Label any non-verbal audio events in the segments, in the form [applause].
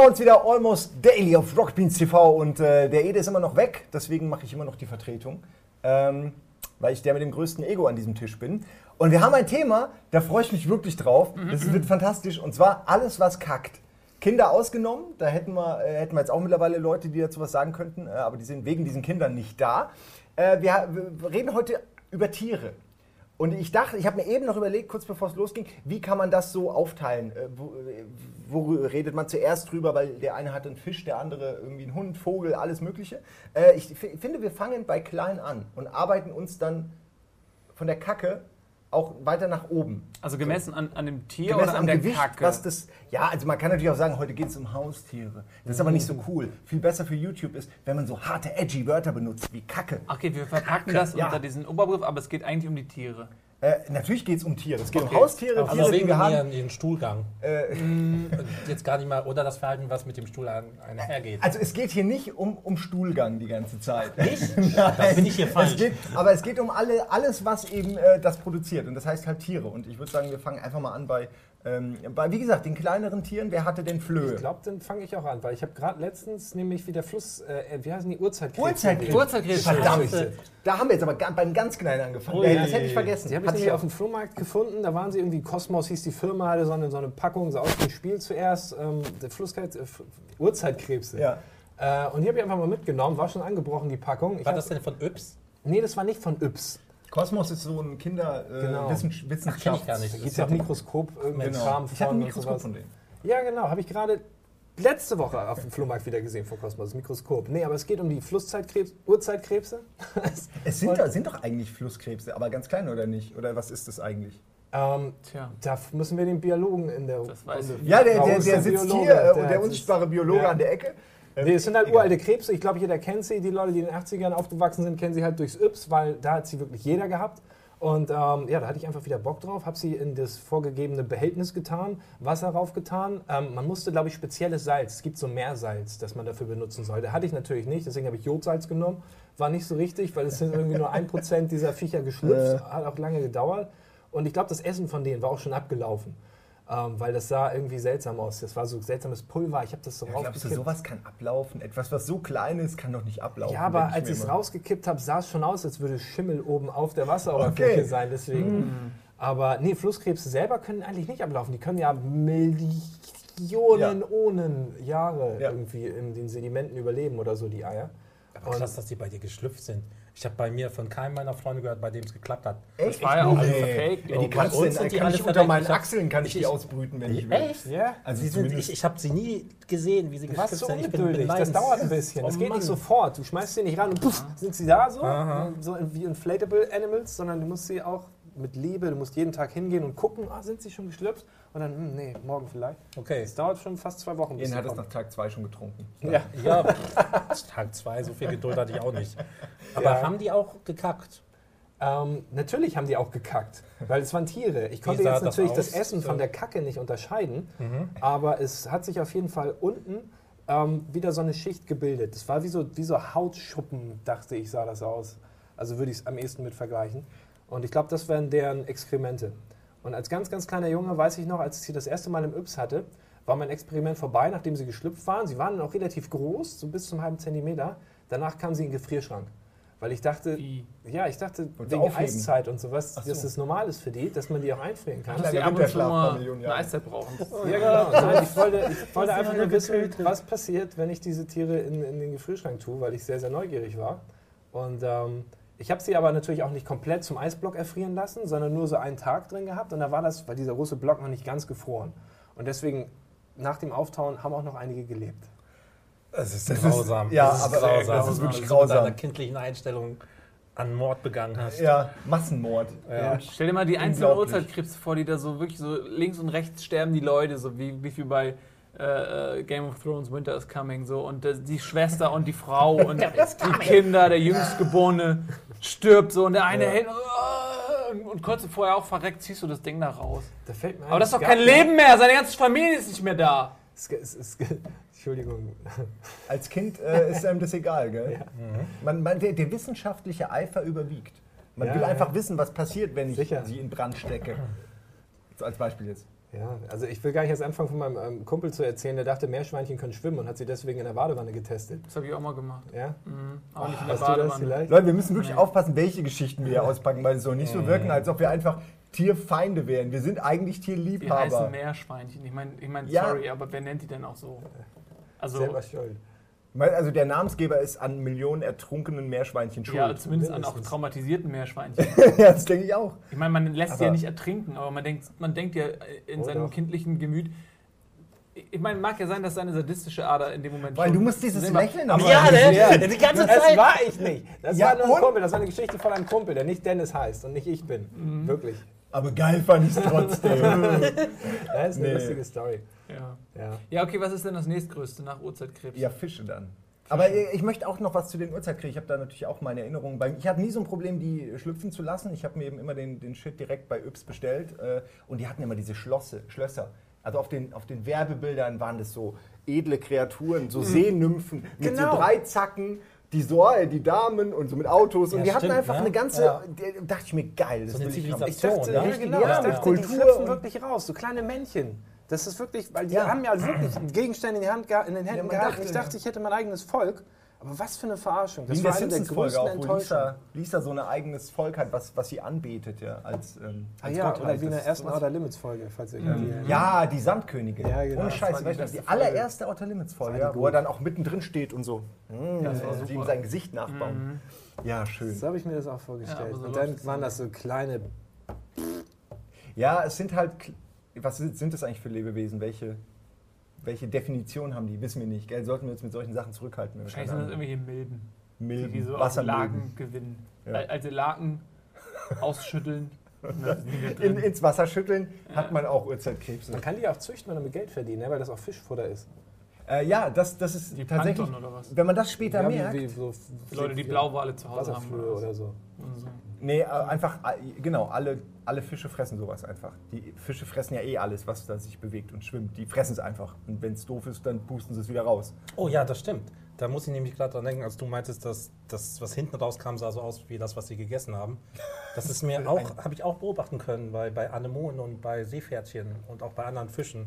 bei uns wieder Almost Daily auf Rockbeans TV und äh, der Ede ist immer noch weg, deswegen mache ich immer noch die Vertretung, ähm, weil ich der mit dem größten Ego an diesem Tisch bin. Und wir haben ein Thema, da freue ich mich wirklich drauf. Das wird fantastisch und zwar alles, was kackt. Kinder ausgenommen, da hätten wir, äh, hätten wir jetzt auch mittlerweile Leute, die dazu was sagen könnten, äh, aber die sind wegen diesen Kindern nicht da. Äh, wir, wir reden heute über Tiere. Und ich dachte, ich habe mir eben noch überlegt, kurz bevor es losging, wie kann man das so aufteilen? Äh, wo, äh, wo redet man zuerst drüber, weil der eine hat einen Fisch, der andere irgendwie einen Hund, Vogel, alles Mögliche. Äh, ich finde, wir fangen bei klein an und arbeiten uns dann von der Kacke auch weiter nach oben. Also gemessen an, an dem Tier Gemessen oder an am der Gewicht, Kacke? was das. Ja, also man kann natürlich auch sagen, heute geht es um Haustiere. Das ist aber nicht so cool. Viel besser für YouTube ist, wenn man so harte, edgy Wörter benutzt wie Kacke. okay, wir verpacken das ja. unter diesen Oberbegriff, aber es geht eigentlich um die Tiere. Äh, natürlich geht es um Tiere. Es geht Okay. um Haustiere, Aber Tiere, die wir haben. den Stuhlgang. Äh, Jetzt gar nicht mal, oder das Verhalten, was mit dem Stuhl einhergeht. Also es geht hier nicht um, um Stuhlgang die ganze Zeit. Nicht? [laughs] Das bin ich hier falsch. Es geht, aber es geht um alle, alles, was eben äh, das produziert. Und das heißt halt Tiere. Und ich würde sagen, wir fangen einfach mal an bei, ähm, bei, wie gesagt, den kleineren Tieren. Wer hatte denn Flöhe? Ich glaube, dann fange ich auch an, weil ich habe gerade letztens nämlich wieder Fluss, äh, wie heißen die Uhrzeitkrebse? Urzeitkrebse. Uhrzeitkrebse. Verdammt. Da haben wir jetzt aber beim ganz Kleinen angefangen. Ui. das hätte ich vergessen. Die habe ich Hatte nämlich auf dem Flohmarkt gefunden. Da waren sie irgendwie, Cosmos hieß die Firma, hatte so eine, so eine Packung, so aus dem Spiel zuerst, ähm, der Flusskrebs, äh, Uhrzeitkrebse. Ja. Äh, und die habe ich einfach mal mitgenommen, war schon angebrochen, die Packung. Ich War das denn von Yps? Nee, das war nicht von Yps. Kosmos ist so ein Kinder äh, Genau. Ach, kenn ich gar nicht. Da gibt ja auch Mikroskop, irgendein Genau. Kram Ich hatte ein Mikroskop von denen. Ja, genau. Habe ich gerade letzte Woche auf dem Flohmarkt wieder gesehen von Cosmos, das Mikroskop. Nee, aber es geht um die Flusszeitkrebs, Urzeitkrebse. [laughs] Es sind, doch- sind doch eigentlich Flusskrebse, aber ganz kleine oder nicht? Oder was ist das eigentlich? ähm, Tja. da müssen wir den Biologen in der Das weiß ich. Ja, der, der, der der sitzt Biologe, hier, äh, der der, unsichtbare Biologe Ja. an der Ecke. Ähm, Nee, es sind halt uralte Krebse. Ich glaube, jeder kennt sie. Die Leute, die in den 80ern aufgewachsen sind, kennen sie halt durchs Yps, weil da hat sie wirklich jeder gehabt. Und ähm, ja, da hatte ich einfach wieder Bock drauf, habe sie in das vorgegebene Behältnis getan, Wasser raufgetan. Ähm, man musste, glaube ich, spezielles Salz. Es gibt so Meersalz, das man dafür benutzen sollte. Hatte ich natürlich nicht, deswegen habe ich Jodsalz genommen. War nicht so richtig, weil es sind irgendwie nur ein Prozent dieser Viecher geschlüpft. [laughs] Hat auch lange gedauert. Und ich glaube, das Essen von denen war auch schon abgelaufen. Ähm, weil das sah irgendwie seltsam aus. Das war so seltsames Pulver. Ich habe das so Ja, glaubst du, sowas kann ablaufen? Etwas, was so klein ist, kann doch nicht ablaufen. Ja, aber denk als ich es rausgekippt habe, sah es schon aus, als würde Schimmel oben auf der Wasseroberfläche Okay. sein. Deswegen. Aber nee, Flusskrebse selber können eigentlich nicht ablaufen. Die können ja Millionen, Ja. Ohnen Jahre Ja. irgendwie in den Sedimenten überleben oder so, die Eier. Aber krass, dass die bei dir geschlüpft sind. Ich habe bei mir von keinem meiner Freunde gehört, bei dem es geklappt hat. Echt? war ja auch Nee. verfaked, Ja, die kannst du denn, sind die kann ich unter meinen Achseln kann ich, ich- die ausbrüten, wenn ich will. Echt? Ja. Also Sie sind, ich ich habe sie nie gesehen, wie sie warst geschlüpft so sind. Ich bin- bin das dauert ein bisschen. Das Oh geht Mann. nicht sofort. Du schmeißt sie nicht ran und puff, sind sie da so, Aha. so wie Inflatable Animals, sondern du musst sie auch mit Liebe, du musst jeden Tag hingehen und gucken, ah, sind sie schon geschlüpft? Und dann, hm, nee, morgen vielleicht. Okay. Es dauert schon fast zwei Wochen. Ian sie hat es nach Tag 2 schon getrunken. Ja. Ja, [laughs] Tag zwei, so viel Geduld hatte ich auch nicht. Aber Ja. haben die auch gekackt? Ähm, natürlich haben die auch gekackt, weil es waren Tiere. Ich konnte jetzt das natürlich das? Mhm. Essen von der Kacke nicht unterscheiden, aber es hat sich auf jeden Fall unten ähm, wieder so eine Schicht gebildet. Das war wie so, wie so Hautschuppen, dachte ich, sah das aus. Also würde ich es am ehesten mit vergleichen. Und ich glaube, das wären deren Exkremente. Und als ganz, ganz kleiner Junge weiß ich noch, als ich sie das erste Mal im Yps hatte, war mein Experiment vorbei, nachdem sie geschlüpft waren. Sie waren auch relativ groß, so bis zum halben Zentimeter. Danach kamen sie in den Gefrierschrank. Weil ich dachte, Wie? ja, ich dachte, Und wegen aufheben. Eiszeit und sowas, so. dass das normal ist für die, dass man die auch einfrieren kann. Kleiner Die ab und zu mal eine. Eiszeit brauchen. Ja, genau. Nein, [laughs] ich wollte, ich wollte sie einfach nur wissen, getötet. was passiert, wenn ich diese Tiere in, in den Gefrierschrank tue, weil ich sehr, sehr neugierig war. Und ähm, ich habe sie aber natürlich auch nicht komplett zum Eisblock erfrieren lassen, sondern nur so einen Tag drin gehabt. Und da war das, war dieser große Block noch nicht ganz gefroren. Und deswegen, nach dem Auftauen, haben auch noch einige gelebt. Das ist, das Grausam. Ist, ja, das ist aber grausam. das ist wirklich Wenn du mit deiner grausam. kindlichen Einstellung an Mord begangen hast. Ja, Massenmord. Ja. Stell dir mal die einzelnen Unglaublich. Urzeitkrebse vor, die da so wirklich so links und rechts sterben die Leute, so wie, wie viel bei äh, äh, Game of Thrones Winter is Coming so und äh, die Schwester und die Frau [laughs] und die Kinder, der Jüngstgeborene stirbt so und der eine Ja. hält äh, und kurz vorher auch verreckt, ziehst du das Ding da raus. Da fällt mir ein, Aber das ist doch kein Leben mehr, seine ganze Familie ist nicht mehr da. Es, es, es, [laughs] Entschuldigung. Als Kind äh, ist einem das egal, gell? Ja. Man, man, der, der wissenschaftliche Eifer überwiegt. Man Ja, will ja. einfach wissen, was passiert, wenn ich Sicher. sie in Brand stecke. So als Beispiel jetzt. Ja, also ich will gar nicht erst anfangen von meinem ähm, Kumpel zu erzählen, der dachte, Meerschweinchen können schwimmen und hat sie deswegen in der Badewanne getestet. Das habe ich auch mal gemacht. Ja? Mhm. Aber nicht in der Hast du das Badewanne. vielleicht? Leute, wir müssen wirklich aufpassen, welche Geschichten wir hier auspacken, weil es soll nicht so wirken, als ob wir einfach Tierfeinde wären. Wir sind eigentlich Die heißen Tierliebhaber. Meerschweinchen. Ich meine, ich mein, Ja. sorry, aber wer nennt die denn auch so? Also, Selber schuld. Weil, Also der Namensgeber ist an Millionen ertrunkenen Meerschweinchen schuld. ja, zumindest an auch traumatisierten Meerschweinchen. [laughs] Ja, das denke ich auch. Ich meine, man lässt sie ja nicht ertrinken, aber man denkt, man denkt ja in Oh, seinem doch. kindlichen Gemüt. Ich meine, mag ja sein, dass seine sadistische Ader in dem Moment. Weil du musst dieses Lächeln Aber aber Ja, ne? Ja. Die ganze Das Zeit. war ich nicht. Das Ja, war nur ein und? Kumpel. Das war eine Geschichte von einem Kumpel, der nicht Dennis heißt und nicht ich bin. Mhm. Wirklich. Aber geil fand ich es trotzdem. [laughs] Das ist eine Nee. lustige Story. Ja. Ja. ja, okay, was ist denn das nächstgrößte nach Urzeitkrebs? ja, Fische dann. Aber ich möchte auch noch was zu den Uhrzeitkriegen. Ich habe da natürlich auch meine Erinnerungen. bei. Ich hatte nie so ein Problem, die schlüpfen zu lassen. Ich habe mir eben immer den, den Shit direkt bei Yps bestellt. äh, Und die hatten immer diese Schlosse, Schlösser. Also auf den, auf den Werbebildern waren das so edle Kreaturen, so Seenymphen mit Genau. so drei Zacken. Die Sorge, die Damen und so mit Autos. Und Ja, die hatten stimmt, einfach ne? eine ganze. Ja. die- dachte ich mir, geil. Das So eine will ich Zivilisation, dachte, ja? ja, genau, ja, ich dachte, Kultur die schlüpfen und- wirklich raus, so kleine Männchen. Das ist wirklich, weil die Ja. haben ja wirklich Gegenstände in, die Hand, in den Händen man gehalten. dachte, ich dachte, ja. ich hätte mein eigenes Volk. Aber was für eine Verarschung. Wie Das in war eine der größten auch, wo Lisa. Lisa so ein eigenes Volk hat, was, was sie anbetet, ja, als, ähm, Ah als ja, Gottheit. oder wie in der ersten Outer Limits Folge, falls ihr an die. Ja, die Sandkönigin. Ja, genau. Ohne Das Scheiße, die die allererste Outer Limits Folge, ja, wo er dann auch mittendrin steht und so. Das war sie super. ihm sein Gesicht nachbauen. Ja, schön. So habe ich mir das auch Ja, vorgestellt. aber so und dann waren ja. das so kleine. Ja, es sind halt. Was sind, das eigentlich für Lebewesen? Welche, welche Definition haben die? Wissen wir nicht. Gell? Sollten wir uns mit solchen Sachen zurückhalten? wenn wir Wahrscheinlich sind das irgendwelche Milben, die, Milben, die so. Laken gewinnen. Ja. Al- Alte Laken ausschütteln. [laughs] da In, ins Wasser schütteln hat man auch Uhrzeitkrebse. Man kann die auch züchten und damit Geld verdienen, ne, weil das auch Fischfutter ist. Äh, ja, das, das ist Die tatsächlich. Plankton oder was? Wenn man das später Ja, merkt. wie, wie so Die Leute, die Blauwale zu Hause haben. Wasserflöhe oder so. So. Nee, äh, einfach, äh, genau, alle, alle Fische fressen sowas einfach. Die Fische fressen ja eh alles, was da sich bewegt und schwimmt. Die fressen es einfach. Und wenn es doof ist, dann pusten sie es wieder raus. Oh ja, das stimmt. Da muss ich nämlich gerade dran denken, als du meintest, dass das, was hinten rauskam, sah so aus wie das, was sie gegessen haben. Das ist mir [laughs] auch, habe ich auch beobachten können bei, bei Anemonen und bei Seepferdchen und auch bei anderen Fischen.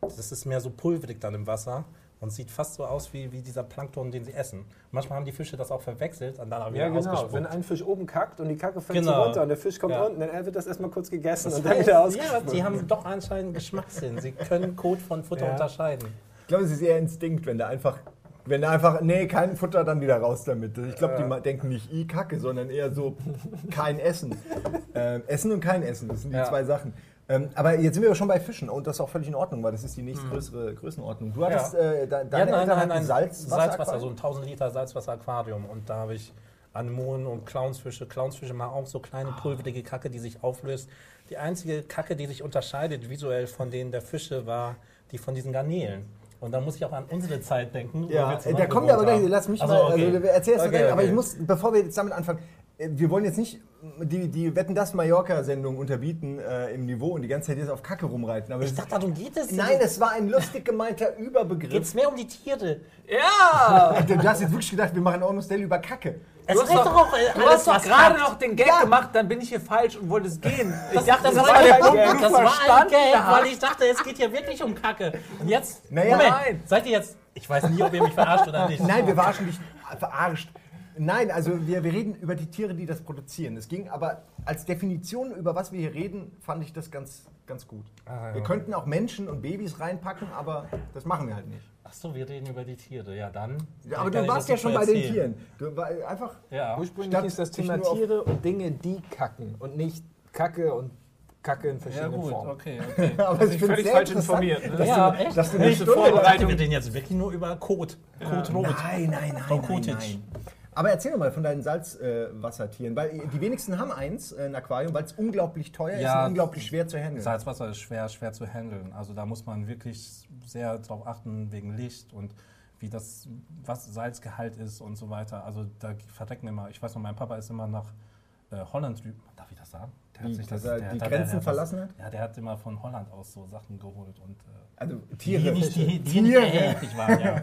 Das ist mehr so pulverig dann im Wasser und sieht fast so aus wie, wie dieser Plankton, den sie essen. Manchmal haben die Fische das auch verwechselt und dann haben wir Ja, genau. ausgespuckt. Wenn ein Fisch oben kackt und die Kacke fällt Genau. so runter und der Fisch kommt Ja. unten, dann wird das erstmal kurz gegessen Das und dann wieder ja, ausgespuckt. die haben doch anscheinend Geschmackssinn. Sie können Kot von Futter Ja. unterscheiden. Ich glaube, es ist eher Instinkt, wenn da einfach. Wenn einfach, nee, kein Futter, dann wieder raus damit. Ich glaube, die ma- denken nicht i Kacke, sondern eher so kein Essen. [laughs] Ähm, Essen und kein Essen, das sind die Ja. zwei Sachen. Ähm, aber jetzt sind wir ja schon bei Fischen und das ist auch völlig in Ordnung, weil das ist die nächstgrößere Größenordnung. Du hattest, Ja. äh, de- Ja, deine nein, Eltern nein, hatten nein, Salzwasser. Salzwasser, so ein 1000 Liter Salzwasser-Aquarium. Und da habe ich Anemonen und Clownsfische. Clownsfische machen auch so kleine pulverige Kacke, die sich auflöst. Die einzige Kacke, die sich unterscheidet visuell von denen der Fische, war die von diesen Garnelen. Und da muss ich auch an unsere Zeit denken. Ja, da kommen wir aber gleich, lass mich Ach so, mal, okay. also erzählst du Okay, gleich, aber okay. ich muss, bevor wir jetzt damit anfangen, äh, wir wollen jetzt nicht die, die Wetten das Mallorca-Sendung unterbieten äh, im Niveau und die ganze Zeit jetzt auf Kacke rumreiten. Aber Ich dachte, darum geht es. nein, es war ein lustig gemeinter geht Überbegriff. es mehr um die Tiere. Ja! [laughs] Du hast jetzt wirklich gedacht, wir machen auch noch Stelle über Kacke. Es Du hast doch, doch auch äh, du alles, hast doch was gerade kackt. noch den Gag Ja. gemacht, dann bin ich hier falsch und wollte es gehen. Ich dachte, das, das war war der ein Punkt, Gag. Das war ein Gag, weil ich dachte, es geht hier wirklich um Kacke. Und jetzt, Naja, Moment, nein. seid ihr jetzt, ich weiß nie, ob ihr mich verarscht oder nicht. Nein, wir verarschen dich, verarscht. Nein, also wir, wir reden über die Tiere, die das produzieren. Es ging aber als Definition, über was wir hier reden, fand ich das ganz, ganz gut. Ah, ja. Wir könnten auch Menschen und Babys reinpacken, aber das machen wir halt nicht. Ach so, wir reden über die Tiere. Ja, dann. Ja, aber du warst ja schon bei den. Tieren. Du war einfach. Ja. Ursprünglich Statt hieß das Thema Tiere und Dinge, die kacken und nicht Kacke und Kacke in Ja, verschiedenen gut, Formen. okay, [laughs] okay. Aber ich ich finde völlig falsch informiert, ne? dass Ja, du, echt? dass du eine Vorbereitung. Wir reden jetzt wirklich nur über Kot. Kot rot. Nein, nein, nein, Frau nein, nein. Aber erzähl doch mal von deinen Salzwassertieren, weil die wenigsten haben eins, äh, ein Aquarium, weil es unglaublich teuer Ja. ist und unglaublich schwer zu handeln. Salzwasser ist schwer, schwer zu handeln. Also da muss man wirklich sehr drauf achten wegen Licht und wie das was Salzgehalt ist und so weiter. Also da verrecken immer. Ich weiß noch, mein Papa ist immer nach äh, Holland drüben. Darf ich das sagen? Der Wie, dass er die Grenzen das- verlassen hat? Ja, der hat immer von Holland aus so Sachen geholt und äh, Also die Tiere. die, die [laughs] Tiere. nicht erhältlich waren. Ja,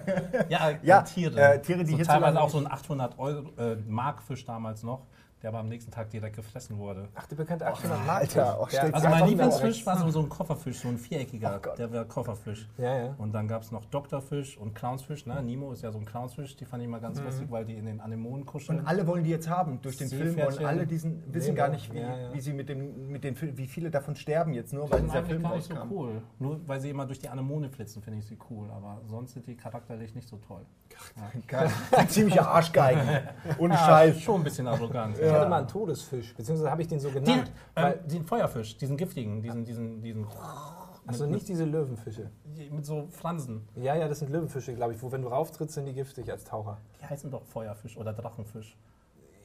[laughs] ja, Ja, Tiere. äh, Tiere, die so teilweise auch so ein 800 Euro, äh, Mark Fisch damals noch. Der aber am nächsten Tag direkt gefressen wurde. Ach, der bekannte Aktioner Alter, oh, stellt Also Ja, mein Lieblingsfisch war so, so ein Kofferfisch, so ein viereckiger, Oh der war Kofferfisch. Ja, ja. Und dann gab es noch Doktorfisch und Clownsfisch. Ne? Nemo ist ja so ein Clownsfisch, die fand ich mal ganz lustig, weil die in den Anemonen kuscheln. Und alle wollen die jetzt haben. Durch den Film wollen alle diesen, wissen Nemo. gar nicht, wie, Ja, ja. wie sie mit dem, mit den, wie viele davon sterben jetzt nur, Die weil dieser Film gar nicht so cool. Nur weil sie immer durch die Anemone flitzen, finde ich sie cool. Aber sonst sind die charakterlich nicht so toll. Geil. [laughs] Ziemliche Arschgeigen. [laughs] Ohne Ja, Scheiß. Schon ein bisschen arrogant. Ich hatte mal einen Todesfisch, beziehungsweise habe ich den so Den, genannt. ähm, weil, den Feuerfisch, diesen giftigen, diesen, diesen, diesen also nicht diese Löwenfische. mit, so Fransen. Ja, ja, das sind Löwenfische, glaube ich, wo wenn du rauftrittst, sind die giftig als Taucher. Die heißen doch Feuerfisch oder Drachenfisch.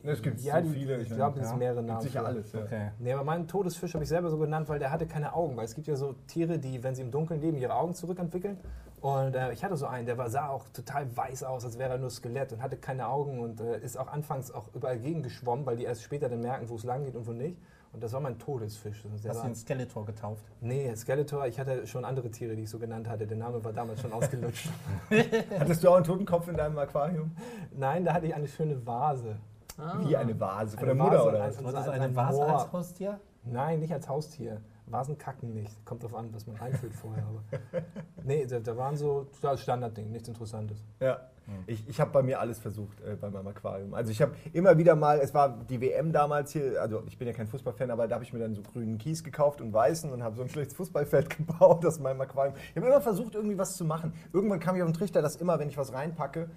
Es gibt Ja, so die- viele. ich glaube, es ja. sind mehrere Namen. sicher für. alles. Ja. Okay. Nee, aber meinen Todesfisch habe ich selber so genannt, weil der hatte keine Augen. Weil es gibt ja so Tiere, die, wenn sie im Dunkeln leben, ihre Augen zurückentwickeln. Und äh, ich hatte so einen, der war, sah auch total weiß aus, als wäre er nur Skelett und hatte keine Augen und äh, ist auch anfangs auch überall gegen geschwommen, weil die erst später dann merken, wo es lang geht und wo nicht. Und das war mein Todesfisch. Also Hast du den Skeletor getauft? nee, Skeletor, ich hatte schon andere Tiere, die ich so genannt hatte. Der Name war damals schon ausgelutscht. [laughs] Hattest du auch einen Totenkopf in deinem Aquarium? Nein, da hatte ich eine schöne Vase. Wie eine Vase von Eine der Mutter Vase oder was? War das ein- eine ein Vase als Haustier? Nein, nicht als Haustier. Vasen kacken nicht. Kommt drauf an, was man einfüllt vorher. Aber [laughs] nee, da, da waren so das Standardding, nichts Interessantes. Ja. Ich, ich habe bei mir alles versucht äh, bei meinem Aquarium. Also ich habe immer wieder mal, es war die WM damals hier, also ich bin ja kein Fußballfan, aber da habe ich mir dann so grünen Kies gekauft und weißen und habe so ein schlechtes Fußballfeld [laughs] gebaut aus meinem Aquarium. Ich habe immer versucht, irgendwie was zu machen. Irgendwann kam ich auf den Trichter, dass immer, wenn ich was reinpacke,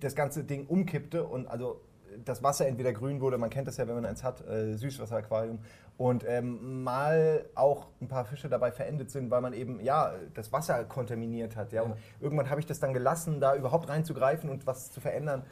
das ganze Ding umkippte und also das Wasser entweder grün wurde, man kennt das ja, wenn man eins hat, äh, Süßwasseraquarium, und ähm, mal auch ein paar Fische dabei verendet sind, weil man eben ja das Wasser kontaminiert hat. Ja? Und irgendwann habe ich das dann gelassen, da überhaupt reinzugreifen und was zu verändern.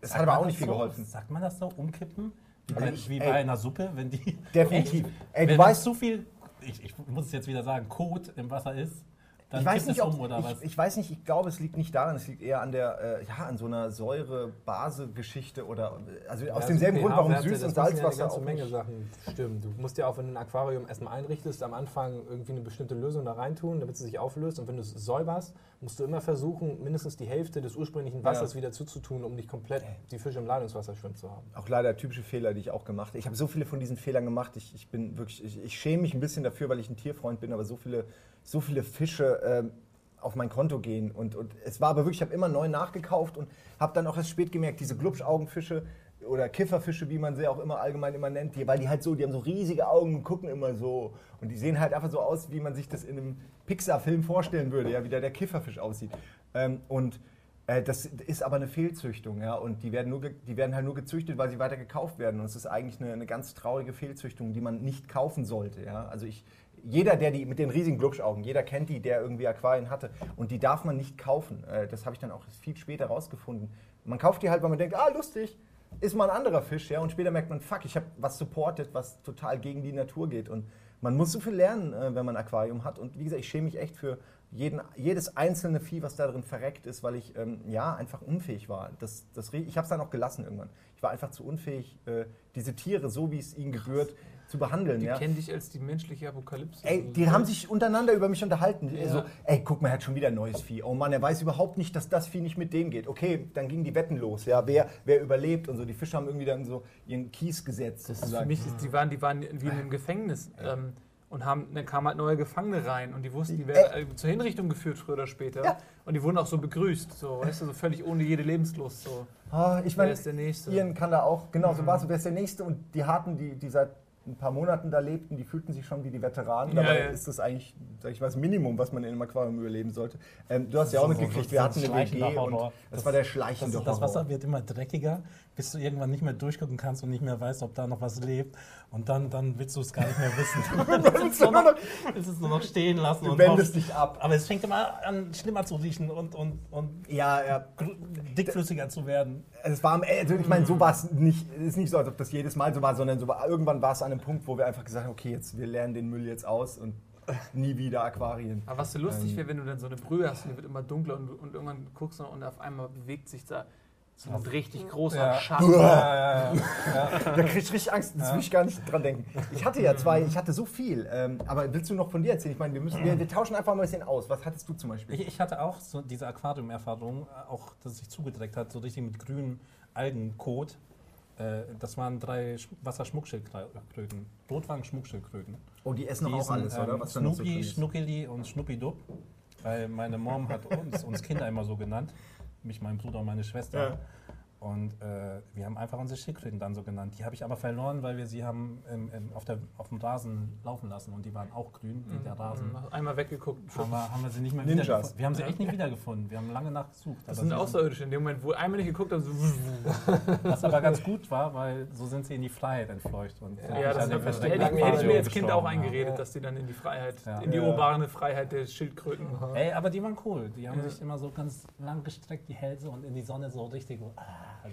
Es hat aber auch das nicht viel so? geholfen. Sagt man das so? Umkippen? Wie, Also bei, ich- wie ey. bei einer Suppe, wenn die. Definitiv. [laughs] Echt? Ey, du wenn weißt- zu viel. Ich, ich muss es jetzt wieder sagen, Kot im Wasser ist, dann Ich weiß, nicht, ob, um oder was? ich, ich weiß nicht, ich glaube, es liegt nicht daran, es liegt eher an der, äh, ja, an so einer Säure-Base-Geschichte oder, also aus Ja, demselben Grund, warum Süß- und ja Salzwasser ganze auch Menge nicht- Sachen stimmen. Du musst ja auch, wenn du ein Aquarium erstmal einrichtest, am Anfang irgendwie eine bestimmte Lösung da reintun, damit sie sich auflöst. Und wenn du es säuberst, musst du immer versuchen, mindestens die Hälfte des ursprünglichen Wassers wieder zuzutun, um nicht komplett die Fische im Leitungswasser schwimmen zu haben. Auch leider typische Fehler, die ich auch gemacht habe. Ich habe so viele von diesen Fehlern gemacht. Ich, ich bin wirklich, ich, ich schäme mich ein bisschen dafür, weil ich ein Tierfreund bin, aber so viele, so viele Fische ähm, auf mein Konto gehen. Und, und es war aber wirklich, ich habe immer neu nachgekauft und habe dann auch erst spät gemerkt, diese Glubschaugenfische oder Kifferfische, wie man sie auch immer allgemein immer nennt, die, weil die halt so, die haben so riesige Augen und gucken immer so. Und die sehen halt einfach so aus, wie man sich das in einem Pixar-Film vorstellen würde, ja, wie da der Kifferfisch aussieht. Ähm, und äh, das ist aber eine Fehlzüchtung, ja, und die werden, nur die werden halt nur gezüchtet, weil sie weiter gekauft werden. Und es ist eigentlich eine, eine ganz traurige Fehlzüchtung, die man nicht kaufen sollte, ja. Also ich, jeder, der die mit den riesigen Glubschaugen, jeder kennt die, der irgendwie Aquarien hatte, und die darf man nicht kaufen. Äh, das habe ich dann auch viel später rausgefunden. Man kauft die halt, weil man denkt, ah, lustig, ist mal ein anderer Fisch, ja, und später merkt man, fuck, ich habe was supportet, was total gegen die Natur geht. Und man muss so viel lernen, äh, wenn man ein Aquarium hat. Und wie gesagt, ich schäme mich echt für jeden, jedes einzelne Vieh, was da drin verreckt ist, weil ich ähm, ja einfach unfähig war. Das, das, ich habe es dann auch gelassen irgendwann. Ich war einfach zu unfähig, äh, diese Tiere, so wie es ihnen gebührt, zu behandeln. Die ja. kennen dich als die menschliche Apokalypse. Ey, Also die so- haben sich untereinander über mich unterhalten. Ja. So, ey, guck mal, er hat schon wieder ein neues Vieh. Oh Mann, er weiß überhaupt nicht, dass das Vieh nicht mit dem geht. Okay, dann gingen die Wetten los. Ja, wer, wer überlebt und so. Die Fische haben irgendwie dann so ihren Kies gesetzt. Das ist für mich, ist- die waren, die waren wie in einem Gefängnis. Ähm, und haben, dann kamen halt neue Gefangene rein und die wussten, die werden äh, zur Hinrichtung geführt, früher oder später. Ja. Und die wurden auch so begrüßt, so, weißt du, so völlig ohne jede Lebenslust. So. Ah, ich Wer meine, ist der Nächste? Ian kann da auch, genau, so war es. Wer ist der Nächste? Und die Harten, die, die seit ein paar Monaten da lebten, die fühlten sich schon wie die Veteranen. Ja, Dabei ja. ist das eigentlich, sag ich mal, das Minimum, was man in einem Aquarium überleben sollte. Ähm, du hast ja auch mitgekriegt, wir hatten eine WG und Horror. das, war der Das, schleichende das Wasser Horror. wird immer dreckiger, bis du irgendwann nicht mehr durchgucken kannst und nicht mehr weißt, ob da noch was lebt. Und dann, dann willst du es gar nicht mehr wissen. [laughs] dann willst du es nur noch, willst es nur noch stehen lassen. Du und wendest dich ab. Aber es fängt immer an, schlimmer zu riechen und, und, und Ja, ja. dickflüssiger zu werden. Es war am Ende, also ich meine, so war es nicht. Es ist nicht so, als ob das jedes Mal so war, sondern so war, irgendwann war es an einem Punkt, wo wir einfach gesagt haben, okay, jetzt wir lernen den Müll jetzt aus und nie wieder Aquarien. Aber was so lustig Ähm. wäre, wenn du dann so eine Brühe hast und die wird immer dunkler und, und irgendwann guckst du und auf einmal bewegt sich da so ein richtig großer Ja. Schatten. Ja, ja, ja. [laughs] Da krieg ich richtig Angst, das will ich gar nicht dran denken. Ich hatte ja zwei, ich hatte so viel. Ähm, aber willst du noch von dir erzählen? Ich meine, wir, müssen, wir, wir tauschen einfach mal ein bisschen aus. Was hattest du zum Beispiel? Ich, ich hatte auch so diese Aquarium-Erfahrung, äh, auch dass es sich zugedreckt hat, so richtig mit grünem Algenkot. Äh, das waren drei Sch- Wasserschmuckschildkröten. Rotwangen-Schmuckschildkröten. Oh, die essen Die auch hießen, alles, oder? ähm, Was noch so Snoopy, ist. Schnuckeli und Schnuppidub. Weil meine Mom hat uns, uns Kinder immer so genannt. Mich, mein Bruder und meine Schwester. Ja. Und äh, wir haben einfach unsere Schildkröten dann so genannt. Die habe ich aber verloren, weil wir sie haben im, im, auf, der, auf dem Rasen laufen lassen und die waren auch grün wie der Rasen. Einmal weggeguckt. Haben wir, haben wir sie nicht mehr Ninjas. wiedergefunden. Wir haben sie echt nicht wiedergefunden. Wir haben lange nachgesucht. Das aber sind Außerirdische. In dem Moment, wo einmal nicht geguckt haben, so. [laughs] Was aber ganz gut war, weil so sind sie in die Freiheit entfleucht. Und Ja, das sind hätte, wir hätte, direkt ich- hätte ich mir als Kind auch ja. eingeredet, dass die dann in die Freiheit, Ja. in die Ja. urbane Freiheit der Schildkröten. Ey, aber die waren cool. Die haben Ja. sich immer so ganz lang gestreckt, die Hälse und in die Sonne so richtig. So, ah,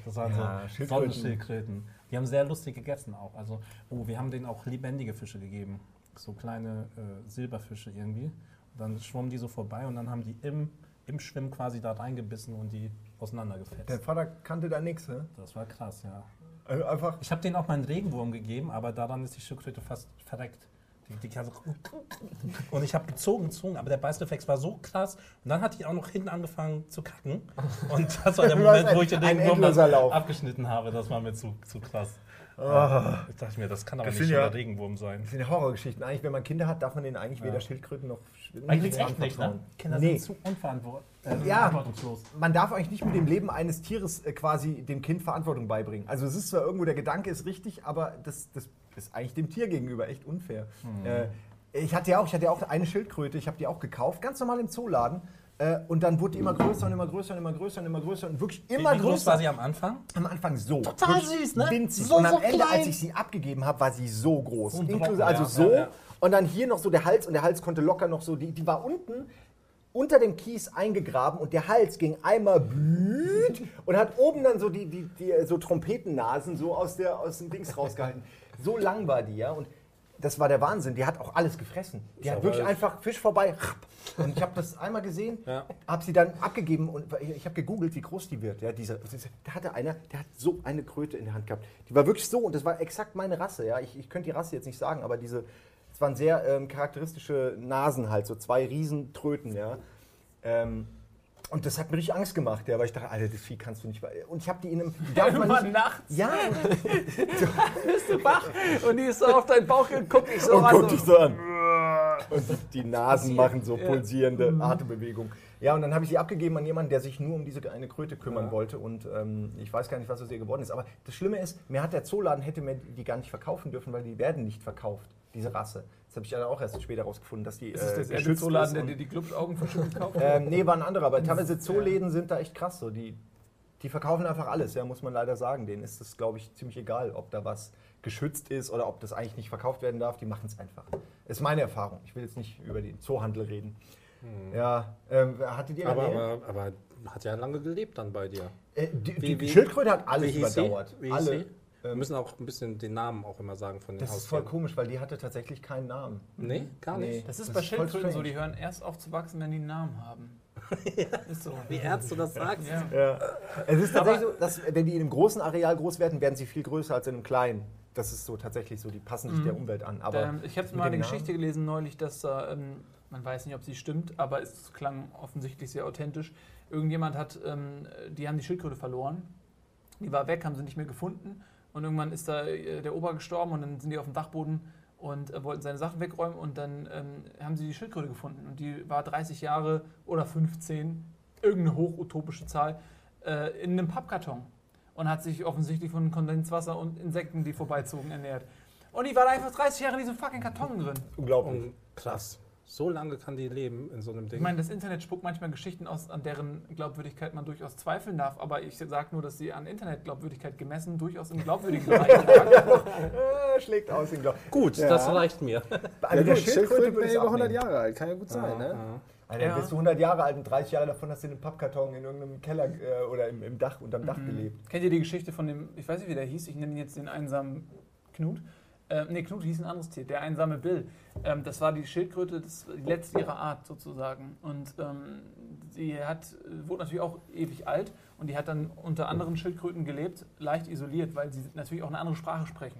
das waren Ja, so Schildkröten. Sonnenschildkröten. Die haben sehr lustig gegessen auch. Also, oh, wir haben denen auch lebendige Fische gegeben. So kleine äh, Silberfische irgendwie. Und dann schwommen die so vorbei und dann haben die im, im Schwimmen quasi da reingebissen und die auseinandergefetzt. Dein Vater kannte da nichts, ne? Das war krass, ja. Also Einfach. Ich habe denen auch mal einen Regenwurm gegeben, aber daran ist die Schildkröte fast verreckt. Die, die so und ich habe gezogen, gezogen, aber der Beißreflex war so krass. Und dann hat die auch noch hinten angefangen zu kacken. Und das war der [laughs] Moment, wo ich den Lauf. abgeschnitten habe. Das war mir zu, zu krass. Ah. Ich dachte mir, das kann aber Das nicht ja- der Regenwurm sein. Das sind ja Horrorgeschichten. Eigentlich, wenn man Kinder hat, darf man denen eigentlich Ja. weder Schildkröten noch Eigentlich echt nicht, ne? Kinder Nee. sind zu unverantwort äh, Ja. man darf eigentlich nicht mit dem Leben eines Tieres äh, quasi dem Kind Verantwortung beibringen. Also es ist zwar irgendwo, der Gedanke ist richtig, aber das, das ist eigentlich dem Tier gegenüber echt unfair. Äh, ich hatte ja auch, ich hatte ja auch eine Schildkröte, ich habe die auch gekauft, ganz normal im Zooladen. Äh, und dann wurde die immer größer und immer größer und immer größer und immer größer und wirklich immer Wie, wie groß größer. war sie am Anfang? Am Anfang so. Total Wirklich süß, ne? Winzig. So, und am so Ende, klein. als ich sie abgegeben habe, war sie so groß. So Inklusive, Brocken, also ja, so. ja, ja. Und dann hier noch so der Hals und der Hals konnte locker noch so, die, die war unten unter dem Kies eingegraben und der Hals ging einmal blüht und hat oben dann so die, die, die so Trompetennasen so aus, der, aus dem Dings rausgehalten. So lang war die, ja. Und das war der Wahnsinn. Die hat auch alles gefressen. Die hat wirklich einfach Fisch vorbei. Und ich habe das einmal gesehen, Ja. habe sie dann abgegeben und ich habe gegoogelt, wie groß die wird. Ja, diese, da hatte einer, der hat so eine Kröte in der Hand gehabt. Die war wirklich so und das war exakt meine Rasse. Ja, ich, ich könnte die Rasse jetzt nicht sagen, aber diese, es waren sehr ähm, charakteristische Nasen halt, so zwei Riesentröten. Ja. Ähm, und das hat mir richtig Angst gemacht, ja, weil ich dachte, Alter, das Vieh kannst du nicht. Und ich habe die in einem. Die [laughs] darf man nicht, nachts ja, [laughs] bist du wach und die ist so auf deinen Bauch und guckt dich so und an. guck dich so an. [laughs] Und die Nasen machen so Ja. pulsierende Atembewegungen. Ja, und dann habe ich sie abgegeben an jemanden, der sich nur um diese eine Kröte kümmern Ja. wollte. Und ähm, ich weiß gar nicht, was aus ihr geworden ist. Aber das Schlimme ist, mir hat der Zooladen hätte mir die gar nicht verkaufen dürfen, weil die werden nicht verkauft, diese Rasse. Das habe ich dann auch erst später rausgefunden, dass die Ist das äh, der Zooladen, der dir die Glubschaugen verschüttet [laughs] kauft? ähm, nee, war ein anderer, aber teilweise Zooläden sind da echt krass. So. Die, die verkaufen einfach alles, ja, muss man leider sagen. Denen ist es, glaube ich, ziemlich egal, ob da was geschützt ist oder ob das eigentlich nicht verkauft werden darf. Die machen es einfach. Ist meine Erfahrung. Ich will jetzt nicht über den Zoohandel reden. Ja, ähm, hattet ihr Aber, aber, aber hat ja lange gelebt dann bei dir. äh, die, die Schildkröte hat alles überdauert. Alle. Wir müssen auch ein bisschen den Namen auch immer sagen von den Das ist voll komisch, weil die hatte tatsächlich keinen Namen. Nee, gar Nee. nicht. Das ist Das bei ist Schildkröten so, die hören erst auf zu wachsen, wenn die einen Namen haben. [laughs] Ist so. Wie ernst du das sagst. Ja. Ja. Es ist tatsächlich so, dass wenn die in einem großen Areal groß werden, werden sie viel größer als in einem kleinen. Das ist so tatsächlich so, die passen sich Mhm. der Umwelt an. Aber ähm, ich habe mal eine Geschichte gelesen neulich, dass da, ähm, man weiß nicht, ob sie stimmt, aber es klang offensichtlich sehr authentisch. Irgendjemand hat, ähm, die haben die Schildkröte verloren. Die war weg, haben sie nicht mehr gefunden. Und irgendwann ist da äh, der Ober gestorben und dann sind die auf dem Dachboden und äh, wollten seine Sachen wegräumen und dann ähm, haben sie die Schildkröte gefunden. Und die war 30 Jahre oder 15, irgendeine hochutopische Zahl, äh, in einem Pappkarton. Und hat sich offensichtlich von Kondenswasser und Insekten, die vorbeizogen, ernährt. Und die war da einfach 30 Jahre in diesem fucking Karton drin. unglaublich. Und krass. So lange kann die leben in so einem Ding. Ich meine, das Internet spuckt manchmal Geschichten aus, an deren Glaubwürdigkeit man durchaus zweifeln darf, aber ich sage nur, dass sie an Internetglaubwürdigkeit gemessen durchaus im glaubwürdigen [laughs] Bereich. Äh, schlägt aus den Glauben. Gut, Ja. das reicht mir. Also der Schildkröte würde bin ich über auch 100 nehmen. Jahre alt, kann ja gut sein, ne? Ja. Alter, Ja. bist du 100 Jahre alt und 30 Jahre davon hast du in einem Pappkarton in irgendeinem Keller äh, oder im, im Dach, unterm Dach gelebt. Kennt ihr die Geschichte von dem, ich weiß nicht, wie der hieß, ich nenne ihn jetzt den einsamen Knut. Äh, nee, Knut hieß ein anderes Tier, der einsame Bill. Ähm, das war die Schildkröte, das, die letzte ihrer Art sozusagen. Und ähm, sie hat, wurde natürlich auch ewig alt und die hat dann unter anderen Schildkröten gelebt, leicht isoliert, weil sie natürlich auch eine andere Sprache sprechen.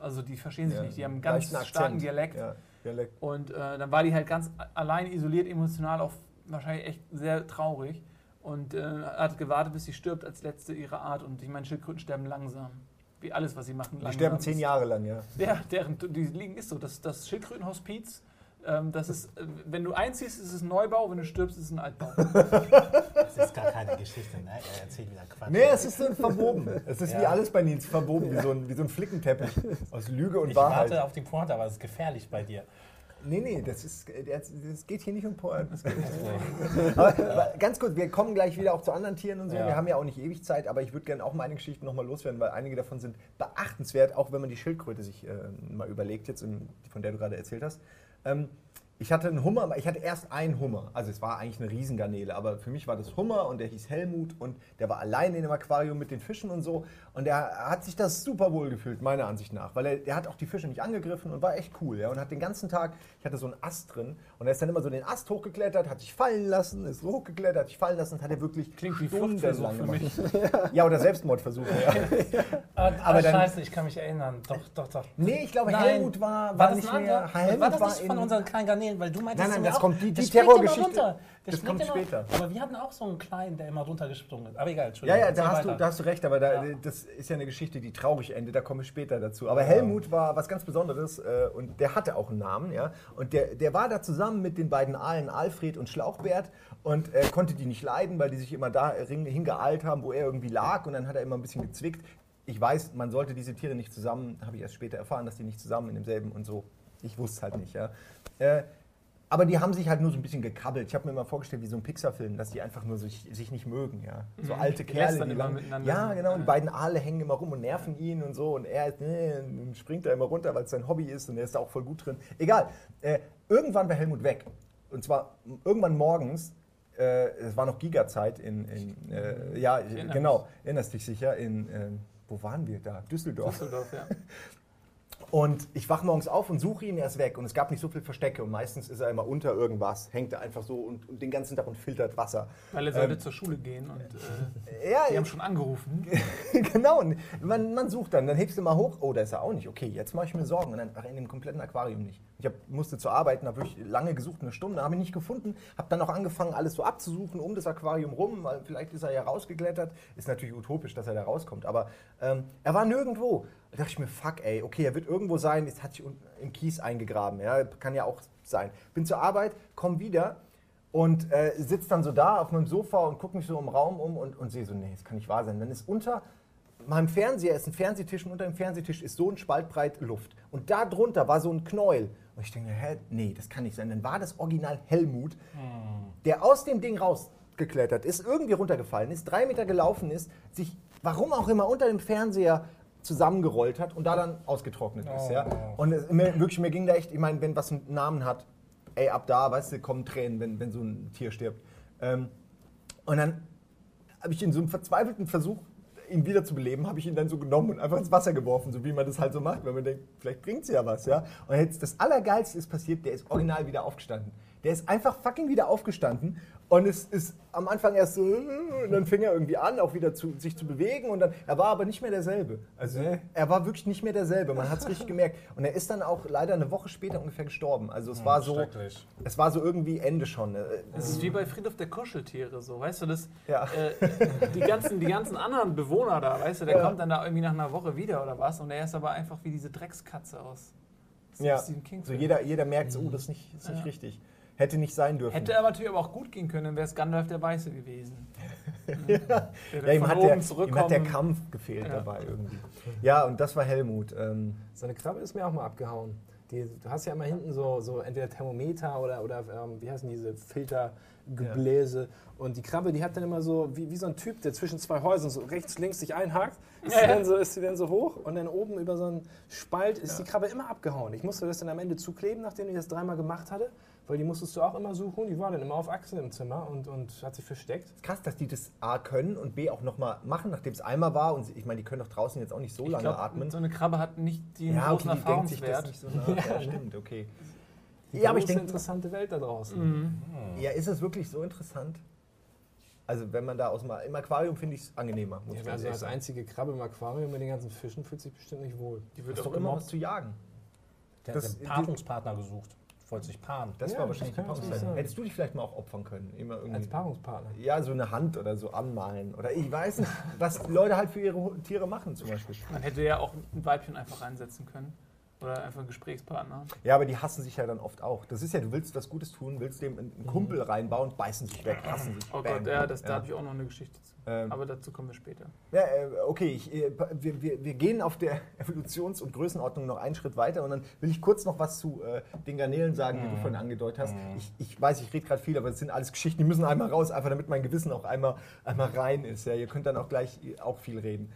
Also die verstehen sich Ja, nicht, die haben einen ganz starken Akzent. Dialekt. Ja, Dialekt. Und äh, dann war die halt ganz allein isoliert, emotional auch wahrscheinlich echt sehr traurig. Und äh, hat gewartet, bis sie stirbt als letzte ihrer Art. Und ich meine, Schildkröten sterben langsam. Wie alles, was sie machen. Die sterben zehn Jahre lang, ja. Ja, deren, die liegen ist so. Das, das Schildkrötenhospiz, ähm, das ist, äh, wenn du einziehst, ist es ein Neubau, wenn du stirbst, ist es ein Altbau. [laughs] Das ist gar keine Geschichte, ne? Er erzählt wieder Quatsch. Nee, es ist so verwoben. Es ist wie Ja. alles bei Nils verwoben, wie so ein, wie so ein Flickenteppich [laughs] aus Lüge und ich Wahrheit. warte auf die Pointe, aber es ist gefährlich bei dir. Nee, nee, das, ist, das geht hier nicht um Porn. [laughs] aber, ganz kurz, wir kommen gleich wieder auch zu anderen Tieren und so. Ja. Wir haben ja auch nicht ewig Zeit, aber ich würde gerne auch meine Geschichten nochmal loswerden, weil einige davon sind beachtenswert, auch wenn man die Schildkröte sich äh, mal überlegt, jetzt im, von der du gerade erzählt hast. Ähm, ich hatte einen Hummer, ich hatte erst einen Hummer. Also es war eigentlich eine Riesengarnele, aber für mich war das Hummer und der hieß Helmut und der war alleine in dem Aquarium mit den Fischen und so. Und der hat sich das super wohl gefühlt, meiner Ansicht nach, weil er, der hat auch die Fische nicht angegriffen und war echt cool. Ja, und hat den ganzen Tag, ich hatte so einen Ast drin und er ist dann immer so den Ast hochgeklettert, hat sich fallen lassen, ist so hochgeklettert, hat sich fallen lassen und hat er wirklich Klingt wie Fluchtversuch für gemacht. [laughs] Ja, oder Selbstmordversuch. Ja. [laughs] Aber, Aber dann- scheiße, ich kann mich erinnern. Doch, doch, doch. Nee, ich glaube, Nein. Helmut war, war, War das nicht mehr. Helmut war das nicht in- von unseren kleinen Garnelen? Weil du meintest Nein, nein, das kommt- die- die Terrorgeschichte, das kommt immer- später. Aber wir hatten auch so einen kleinen, der immer runtergesprungen ist. Aber egal, Ja, Entschuldigung. ja, da Erzähl hast, du, da hast du recht, aber da, Ja. das ist ja eine Geschichte, die traurig endet, da komme ich später dazu. Aber Helmut war was ganz Besonderes äh, und der hatte auch einen Namen, ja. Und der, der war da zusammen mit den beiden Aalen Alfred und Schlauchbert und äh, konnte die nicht leiden, weil die sich immer da hingeeilt haben, wo er irgendwie lag und dann hat er immer ein bisschen gezwickt. Ich weiß, man sollte diese Tiere nicht zusammen, habe ich erst später erfahren, dass die nicht zusammen in demselben und so. Ich wusste es halt nicht, ja. Äh, aber die haben sich halt nur so ein bisschen gekabbelt. Ich habe mir mal vorgestellt, wie so ein Pixar-Film, dass die einfach nur sich, sich nicht mögen, ja. So Mhm. alte Kerle, die immer lang, miteinander. Ja, genau. Und die beiden Aale hängen immer rum und nerven ihn und so. Und er und springt da immer runter, weil es sein Hobby ist und er ist da auch voll gut drin. Egal. Äh, irgendwann war Helmut weg. Und zwar irgendwann morgens. Äh, es war noch Giga-Zeit in, in äh, ja, genau, erinnerst dich sicher, in, ähm, wo waren wir da? Düsseldorf. Düsseldorf, ja. [laughs] Und ich wach morgens auf und suche ihn, er ist weg. Und es gab nicht so viel Verstecke. Und meistens ist er immer unter irgendwas, hängt er einfach so und, und den ganzen Tag und filtert Wasser. Weil er sollte Ähm, zur Schule gehen und äh, [laughs] Ja, die haben schon angerufen. [laughs] genau. Man, man sucht dann, dann hebst du mal hoch. Oh, da ist er auch nicht. Okay, jetzt mache ich mir Sorgen. Und dann ach, in dem kompletten Aquarium nicht. Ich hab, musste zur Arbeit, habe wirklich lange gesucht, eine Stunde, habe ihn nicht gefunden. Habe dann auch angefangen, alles so abzusuchen um das Aquarium rum, weil vielleicht ist er ja rausgeklettert. Ist natürlich utopisch, dass er da rauskommt. Aber ähm, er war nirgendwo. Da dachte ich mir, fuck, ey, okay, er wird irgendwo sein. Jetzt hat sich im Kies eingegraben. Ja, kann ja auch sein. Bin zur Arbeit, komm wieder. Und äh, sitze dann so da auf meinem Sofa und gucke mich so im Raum um und, und sehe so, nee, das kann nicht wahr sein. Dann ist unter meinem Fernseher ist ein Fernsehtisch und unter dem Fernsehtisch ist so ein Spaltbreit Luft. Und da drunter war so ein Knäuel. Und ich denke, hä, nee, das kann nicht sein. Dann war das Original Helmut, der aus dem Ding rausgeklettert ist, irgendwie runtergefallen ist, drei Meter gelaufen ist, sich, warum auch immer, unter dem Fernseher zusammengerollt hat und da dann ausgetrocknet ist. Ja? Und es, mir, wirklich, mir ging da echt, ich meine, wenn was einen Namen hat, ey, ab da, weißt du, kommen Tränen, wenn, wenn so ein Tier stirbt. Ähm, und dann habe ich in so einem verzweifelten Versuch, ihn wieder zu beleben, habe ich ihn dann so genommen und einfach ins Wasser geworfen, so wie man das halt so macht, weil man denkt, vielleicht bringt es ja was, ja. Und jetzt das Allergeilste ist passiert, der ist original wieder aufgestanden. Der ist einfach fucking wieder aufgestanden und es ist am Anfang erst so, und dann fing er irgendwie an, auch wieder zu, sich zu bewegen und dann, er war aber nicht mehr derselbe. Also Nee. er war wirklich nicht mehr derselbe, man hat es richtig gemerkt. Und er ist dann auch leider eine Woche später ungefähr gestorben. Also es war so, es war so irgendwie Ende schon. Äh, Das ist wie bei Friedhof der Kuscheltiere, so, weißt du, das, Ja. äh, die, ganzen, die ganzen anderen Bewohner da, weißt du, der Ja. kommt dann da irgendwie nach einer Woche wieder oder was und er ist aber einfach wie diese Dreckskatze aus, Ja, so jeder, jeder merkt, so, oh, das ist nicht, das ist nicht Ja. richtig. Hätte nicht sein dürfen. Hätte aber natürlich aber auch gut gehen können, dann wäre es Gandalf der Weiße gewesen. [laughs] ja. Ja, ihm hat, der, ihm hat der Kampf gefehlt Ja. dabei irgendwie. Ja, und das war Helmut. Ähm, Seine Krabbe ist mir auch mal abgehauen. Die, du hast ja immer hinten so, so entweder Thermometer oder, oder ähm, wie heißen diese Filtergebläse. Und die Krabbe, die hat dann immer so, wie, wie so ein Typ, der zwischen zwei Häusern so rechts, links sich einhakt, ist, Ja, sie ja. dann so, ist sie dann so hoch und dann oben über so einen Spalt ist die Krabbe immer abgehauen. Ich musste das dann am Ende zukleben, nachdem ich das dreimal gemacht hatte, weil die musstest du auch immer suchen. Die war dann immer auf Achsen im Zimmer und, und hat sich versteckt. ist krass, dass die das A können und B auch nochmal machen, nachdem es einmal war. Und sie- ich meine, die können doch draußen jetzt auch nicht so Ich lange glaub, atmen. So eine Krabbe hat nicht den Ja, großen okay, die denkt sich das Erfahrungswert. nicht so nach. [laughs] Ja, stimmt, okay. Die Ja, aber ich denke, interessante Welt da draußen. Mhm. ja, ist es wirklich so interessant? Also, wenn man da aus dem im Aquarium finde ich es angenehmer. Muss Ja, man also als sagen. einzige Krabbe im Aquarium mit den ganzen Fischen fühlt sich bestimmt nicht wohl. Die wird doch immer was zu jagen. Der Das- hat einen Paarungspartner gesucht. Wollte sich paaren. Das Ja, war das wahrscheinlich die sein. Hättest du dich vielleicht mal auch opfern können? Immer irgendwie. Als Paarungspartner. ja, so eine Hand oder so anmalen. Oder ich weiß nicht, was Leute halt für ihre Tiere machen zum Beispiel. Man hätte ja auch ein Weibchen einfach reinsetzen können. Oder einfach einen Gesprächspartner. Ja, aber die hassen sich ja dann oft auch. Das ist ja, du willst was Gutes tun, willst dem einen Kumpel reinbauen, beißen sich weg, hassen sich. Oh bam. Gott, ja, das, da Ja. habe ich auch noch eine Geschichte zu. Ähm, Aber dazu kommen wir später. Ja, äh, okay, ich, äh, wir, wir, wir gehen auf der [laughs] Evolutions- und Größenordnung noch einen Schritt weiter und dann will ich kurz noch was zu äh, den Garnelen sagen, die du vorhin angedeutet hast. Ich, ich weiß, ich rede gerade viel, aber es sind alles Geschichten, die müssen einmal raus, einfach damit mein Gewissen auch einmal, einmal rein ist. Ja. Ihr könnt dann auch gleich äh, auch viel reden.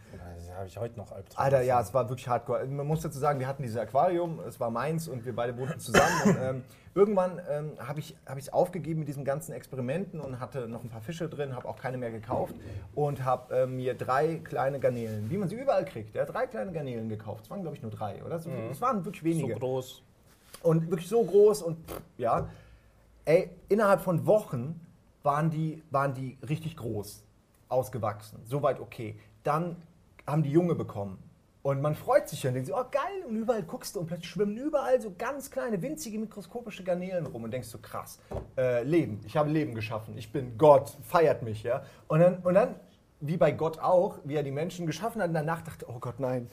Da habe ich heute noch Albträume. Alter, ja, es war wirklich hardcore. Man muss dazu sagen, wir hatten dieses Aquarium, es war meins und wir beide wohnten zusammen. und, ähm, [laughs] irgendwann ähm, habe ich es aufgegeben mit diesen ganzen Experimenten und hatte noch ein paar Fische drin, habe auch keine mehr gekauft und habe ähm, mir drei kleine Garnelen, wie man sie überall kriegt, ja, drei kleine Garnelen gekauft. Es waren, glaube ich, nur drei, oder? So, Es waren wirklich so wenige. groß. Und wirklich so groß und pff, ja. Ey, innerhalb von Wochen waren die, waren die richtig groß, ausgewachsen. Soweit okay. Dann haben die Junge bekommen. Und man freut sich ja und denkt so, oh geil, und überall guckst du und plötzlich schwimmen überall so ganz kleine, winzige, mikroskopische Garnelen rum und denkst so, krass, äh, Leben, ich habe Leben geschaffen, ich bin Gott, feiert mich, ja. Und dann, und dann wie bei Gott auch, wie er die Menschen geschaffen hat und danach dachte, oh Gott, nein.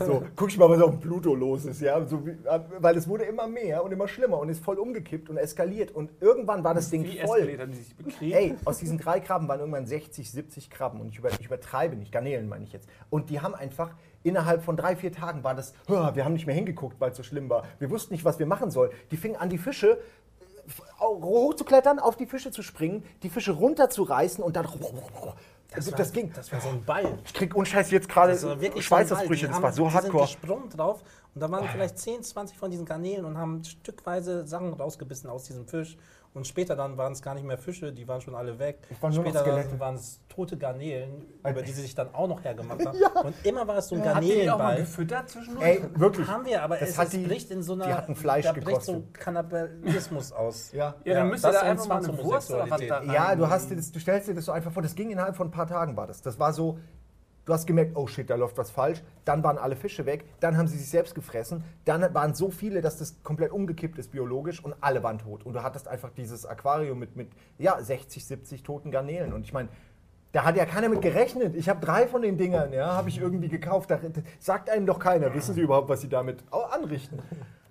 So, guck ich mal, was auf dem Pluto los ist, ja. So, wie- weil es wurde immer mehr und immer schlimmer und ist voll umgekippt und eskaliert. Und irgendwann war das Ding Wie voll. eskaliert haben die sich bekriegt? Ey, aus diesen drei Krabben waren irgendwann 60, 70 Krabben. Und ich, über, ich übertreibe nicht, Garnelen meine ich jetzt. Und die haben einfach, innerhalb von drei, vier Tagen war das, "Hör, wir haben nicht mehr hingeguckt, weil es so schlimm war. Wir wussten nicht, was wir machen sollen. Die fingen an, die Fische äh, hochzuklettern, auf die Fische zu springen, die Fische runterzureißen und dann... Das, das ging. Das war so ein Ball. Ich krieg unscheiß jetzt gerade war so. Schweißausbrüche, Die das haben- war so Die hardcore. sind gesprungen drauf und da waren vielleicht 10, 20 von diesen Garnelen und haben stückweise Sachen rausgebissen aus diesem Fisch. Und später dann waren es gar nicht mehr Fische, die waren schon alle weg. noch später dann waren es tote Garnelen, über die sie sich dann auch noch hergemacht [laughs] haben. Ja. Und immer war es so ein Habt ihr die auch mal Garnelenball. gefüttert zwischendurch? Ey, wirklich. Haben wir, aber Das es, hat es die- bricht in so einer. die hatten Fleisch da bricht so gekostet. Kannibalismus aus. [laughs] Ja. ja, dann Ja, müsst ihr das da einfach mal eine Wurst oder was da rein. Ja, du, hast dir das, du stellst dir das so einfach vor, das ging innerhalb von ein paar Tagen war das. Das war so, du hast gemerkt, oh shit, da läuft was falsch. Dann waren alle Fische weg, dann haben sie sich selbst gefressen, dann waren so viele, dass das komplett umgekippt ist biologisch und alle waren tot. Und du hattest einfach dieses Aquarium mit, mit ja, 60, 70 toten Garnelen. Und ich meine, da hat ja keiner mit gerechnet. Ich habe drei von den Dingern, ja, habe ich irgendwie gekauft. Da, sagt einem doch keiner. Wissen Sie überhaupt, was Sie damit anrichten?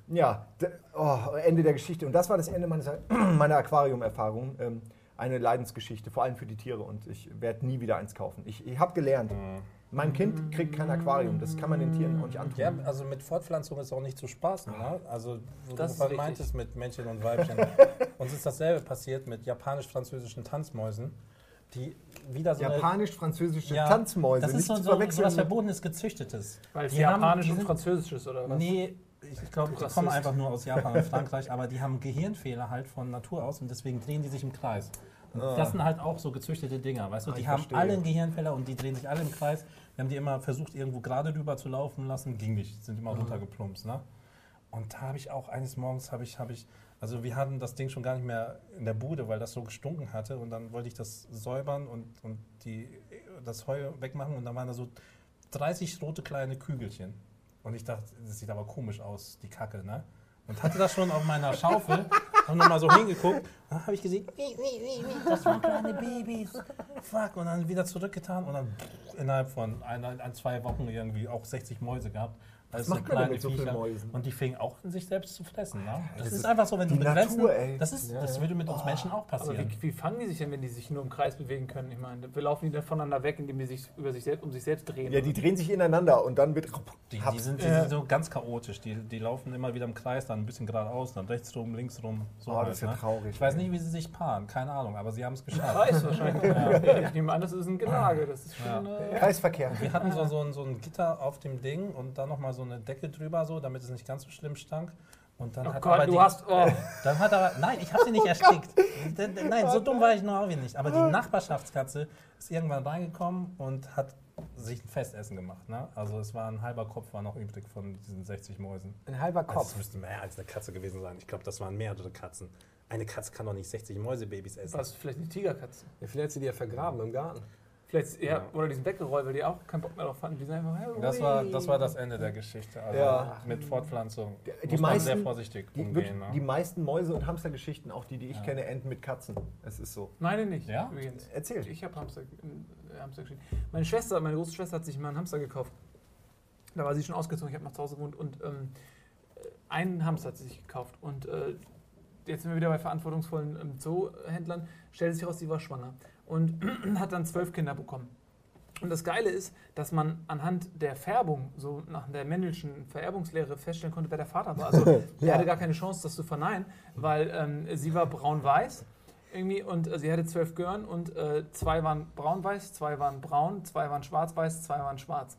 Ja, oh, Ende der Geschichte. Und das war das Ende meines, meiner Aquarium-Erfahrung. Ähm, eine Leidensgeschichte, vor allem für die Tiere. Und ich werde nie wieder eins kaufen. Ich, ich habe gelernt, mein Kind kriegt kein Aquarium. Das kann man den Tieren auch nicht antun. Ja, also mit Fortpflanzung ist auch nicht zu spaßen. Ne? Also, Das vorhin richtig. meintest mit Männchen und Weibchen. [laughs] Uns ist dasselbe passiert mit japanisch-französischen Tanzmäusen, die wieder so Japanisch-französische Ja, Tanzmäuse, Das ist nicht so, zu so, so was Verbotenes, Gezüchtetes. Weil es Die haben- Japanisch die und ist, oder was? Nee, ich glaube, die kommen einfach nur aus Japan und [laughs] Frankreich, aber die haben Gehirnfehler halt von Natur aus und deswegen drehen die sich im Kreis. Und Das sind halt auch so gezüchtete Dinger, weißt du? Ah, Die haben verstehe. alle einen Gehirnfehler und die drehen sich alle im Kreis. Wir haben die immer versucht, irgendwo gerade drüber zu laufen lassen, ging nicht, sind immer runtergeplumpst, ne? Und da habe ich auch eines Morgens habe ich, habe ich, also wir hatten das Ding schon gar nicht mehr in der Bude, weil das so gestunken hatte und dann wollte ich das säubern und, und die, das Heu wegmachen und dann waren da so 30 rote kleine Kügelchen. Und ich dachte, das sieht aber komisch aus, die Kacke, ne? Und hatte das schon auf meiner Schaufel, habe nochmal so hingeguckt, dann habe ich gesehen, das waren kleine Babys. Fuck, und dann wieder zurückgetan und dann innerhalb von ein, ein, zwei Wochen irgendwie auch 60 Mäuse gehabt. Das macht man mit so vielen Mäusen? Und die fingen auch an, sich selbst zu fressen. Ne? Das, das ist ist einfach so, wenn du die begrenzt. Natur, ey. Das, ist, das würde mit uns Menschen auch Aber passieren. wie, wie fangen die sich denn, wenn die sich nur im Kreis bewegen können? Ich meine, wir laufen die dann voneinander weg, indem die sich über sich selbst, um sich selbst drehen. Ja, die drehen sich ineinander und dann wird. Die, die, sind, die Äh. sind so ganz chaotisch. Die, die laufen immer wieder im Kreis, dann ein bisschen geradeaus, dann rechts rum, links rum. So Oh, halt, das ist ja ne? traurig, Ich weiß nicht, wie sie sich paaren, keine Ahnung, aber sie haben es geschafft. Kreis [laughs] wahrscheinlich. ja. Ich nehme an, das ist ein Gelage. Das ist schon. Ja. Äh, Kreisverkehr. Wir hatten so, so, ein, so ein Gitter auf dem Ding und dann nochmal so eine Decke drüber, so, damit es nicht ganz so schlimm stank. Und dann oh hat aber Gott, die, du hast. Oh, [laughs] Dann hat aber, nein, ich habe sie nicht [laughs] erstickt. D- d- Nein, so dumm war ich noch auch nicht. Aber die Nachbarschaftskatze ist irgendwann reingekommen und hat sich ein Festessen gemacht. Ne? Also es war ein halber Kopf war noch übrig von diesen 60 Mäusen. Ein halber Also Kopf. es müsste mehr als eine Katze gewesen sein. Ich glaube, das waren mehrere Katzen. Eine Katze kann doch nicht 60 Mäusebabys essen. was, vielleicht eine Tigerkatze. Ja, vielleicht hat sie die ja vergraben im Garten. Vielleicht, ja, Ja. oder die sind weggerollt, weil die auch keinen Bock mehr drauf hatten. Die sind einfach, hey, Das war, das war das Ende der Geschichte. Also Ja. mit Fortpflanzung Die muss man sehr meisten- vorsichtig Die, umgehen. wirklich, ne? die meisten Mäuse- und Hamstergeschichten, auch die, die ich Ja. kenne, enden mit Katzen. Es ist so. Meine nicht, Ja? übrigens. Erzähl. Ich habe Hamster, äh, Hamster geschrieben. Meine Schwester, meine große Schwester hat sich mal einen Hamster gekauft. Da war sie schon ausgezogen, ich habe noch zu Hause gewohnt und ähm, äh, einen Hamster hat sie sich gekauft. Und äh, jetzt sind wir wieder bei verantwortungsvollen ähm, Zoohändlern. Stellte sich raus, sie war schwanger und [clears throat] hat dann zwölf Kinder bekommen. Und das Geile ist, dass man anhand der Färbung, so nach der Mendelschen Vererbungslehre, feststellen konnte, wer der Vater war. Also [laughs] er Ja. hatte gar keine Chance, das zu verneinen, weil ähm, sie war braun-weiß irgendwie und äh, sie hatte zwölf Gören und äh, zwei waren braun-weiß, zwei waren braun, zwei waren schwarz-weiß, zwei waren schwarz.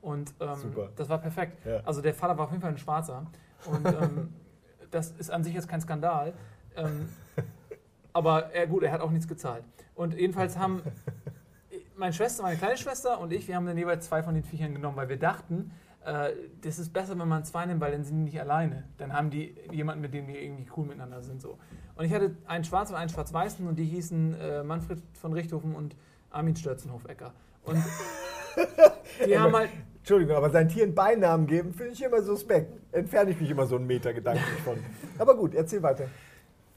Und ähm, das war perfekt. Ja. Also der Vater war auf jeden Fall ein Schwarzer. Und ähm, [laughs] das ist an sich jetzt kein Skandal. Aber er, gut, er hat auch nichts gezahlt. Und jedenfalls haben [laughs] meine Schwester, meine kleine Schwester und ich, wir haben dann jeweils zwei von den Viechern genommen, weil wir dachten, äh, das ist besser, wenn man zwei nimmt, weil dann sind die nicht alleine. Dann haben die jemanden, mit dem die irgendwie cool miteinander sind. So. Und ich hatte einen schwarzen und einen schwarz-weißen und die hießen äh, Manfred von Richthofen und Armin Störzenhofecker. Und [laughs] die haben halt, Entschuldigung, aber seinen Tieren Beinamen geben, finde ich immer suspekt. Entferne ich mich immer so einen Meter gedanklich [laughs] von. Aber gut, erzähl weiter.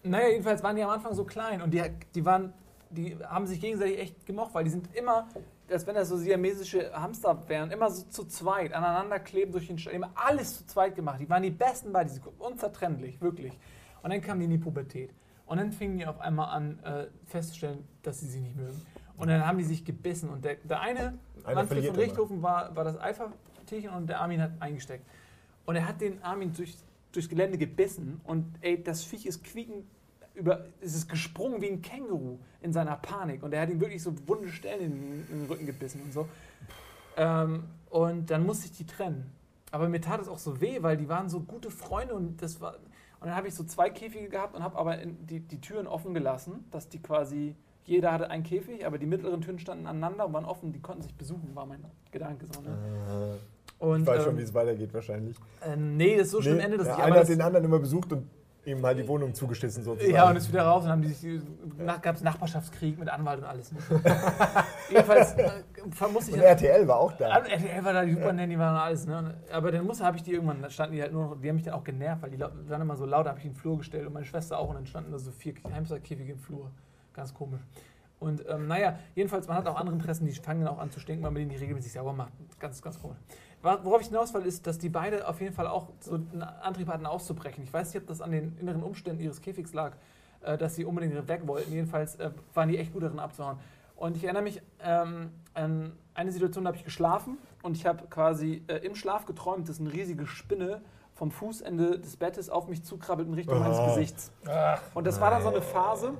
Naja, jedenfalls waren die am Anfang so klein und die, die, waren, die haben sich gegenseitig echt gemocht, weil die sind immer, als wenn das so siamesische Hamster wären, immer so zu zweit, aneinander kleben durch den Stall, immer alles zu zweit gemacht. Die waren die besten bei, die sind unzertrennlich, wirklich. Und dann kamen die in die Pubertät. Und dann fingen die auf einmal an äh, festzustellen, dass sie sich nicht mögen. Und dann haben die sich gebissen. Und der, der eine, Einer Manfred von. Richthofen, war, war das Alpha-Tierchen und der Armin hat eingesteckt. Und er hat den Armin durch, durchs Gelände gebissen und ey, das Viech ist quiekend über, es ist gesprungen wie ein Känguru in seiner Panik und er hat ihm wirklich so wunde Stellen in, in den Rücken gebissen und so. Ähm, und dann musste ich die trennen. Aber mir tat es auch so weh, weil die waren so gute Freunde und das war. Und dann habe ich so zwei Käfige gehabt und habe aber die, die Türen offen gelassen, dass die quasi, jeder hatte einen Käfig, aber die mittleren Türen standen aneinander und waren offen, die konnten sich besuchen, war mein Gedanke so. Ne? Und, Ich weiß schon, ähm, wie es weitergeht wahrscheinlich. äh, nee, das ist so Nee, Ende des der Jahres. eine hat den anderen immer besucht und ihm halt die Wohnung zugeschissen sozusagen. Ja, und ist wieder raus und haben die sich, nach, gab es Nachbarschaftskrieg mit Anwalt und alles. [laughs] Jedenfalls äh, muss ich und RTL war auch da. Ah, RTL war da, die Super Nanny waren und alles. Ne? Aber dann musste, habe ich die irgendwann, da standen die halt nur noch, die haben mich dann auch genervt, weil die waren immer so laut, habe ich in den Flur gestellt und meine Schwester auch und dann standen da so vier Hamsterkäfige im Flur. Ganz komisch. Und ähm, naja, jedenfalls, man hat auch andere Interessen, die fangen dann auch an zu stinken, weil man die regelmäßig sauber macht. Ganz, ganz komisch. Worauf ich hinaus will, ist, dass die beide auf jeden Fall auch so einen Antrieb hatten, auszubrechen. Ich weiß nicht, ob das an den inneren Umständen ihres Käfigs lag, äh, dass sie unbedingt weg wollten. Jedenfalls äh, waren die echt gut darin abzuhauen. Und ich erinnere mich ähm, an eine Situation, da habe ich geschlafen und ich habe quasi äh, im Schlaf geträumt, dass eine riesige Spinne vom Fußende des Bettes auf mich zukrabbelt in Richtung meines Ah. Gesichts. Und das war dann so eine Phase,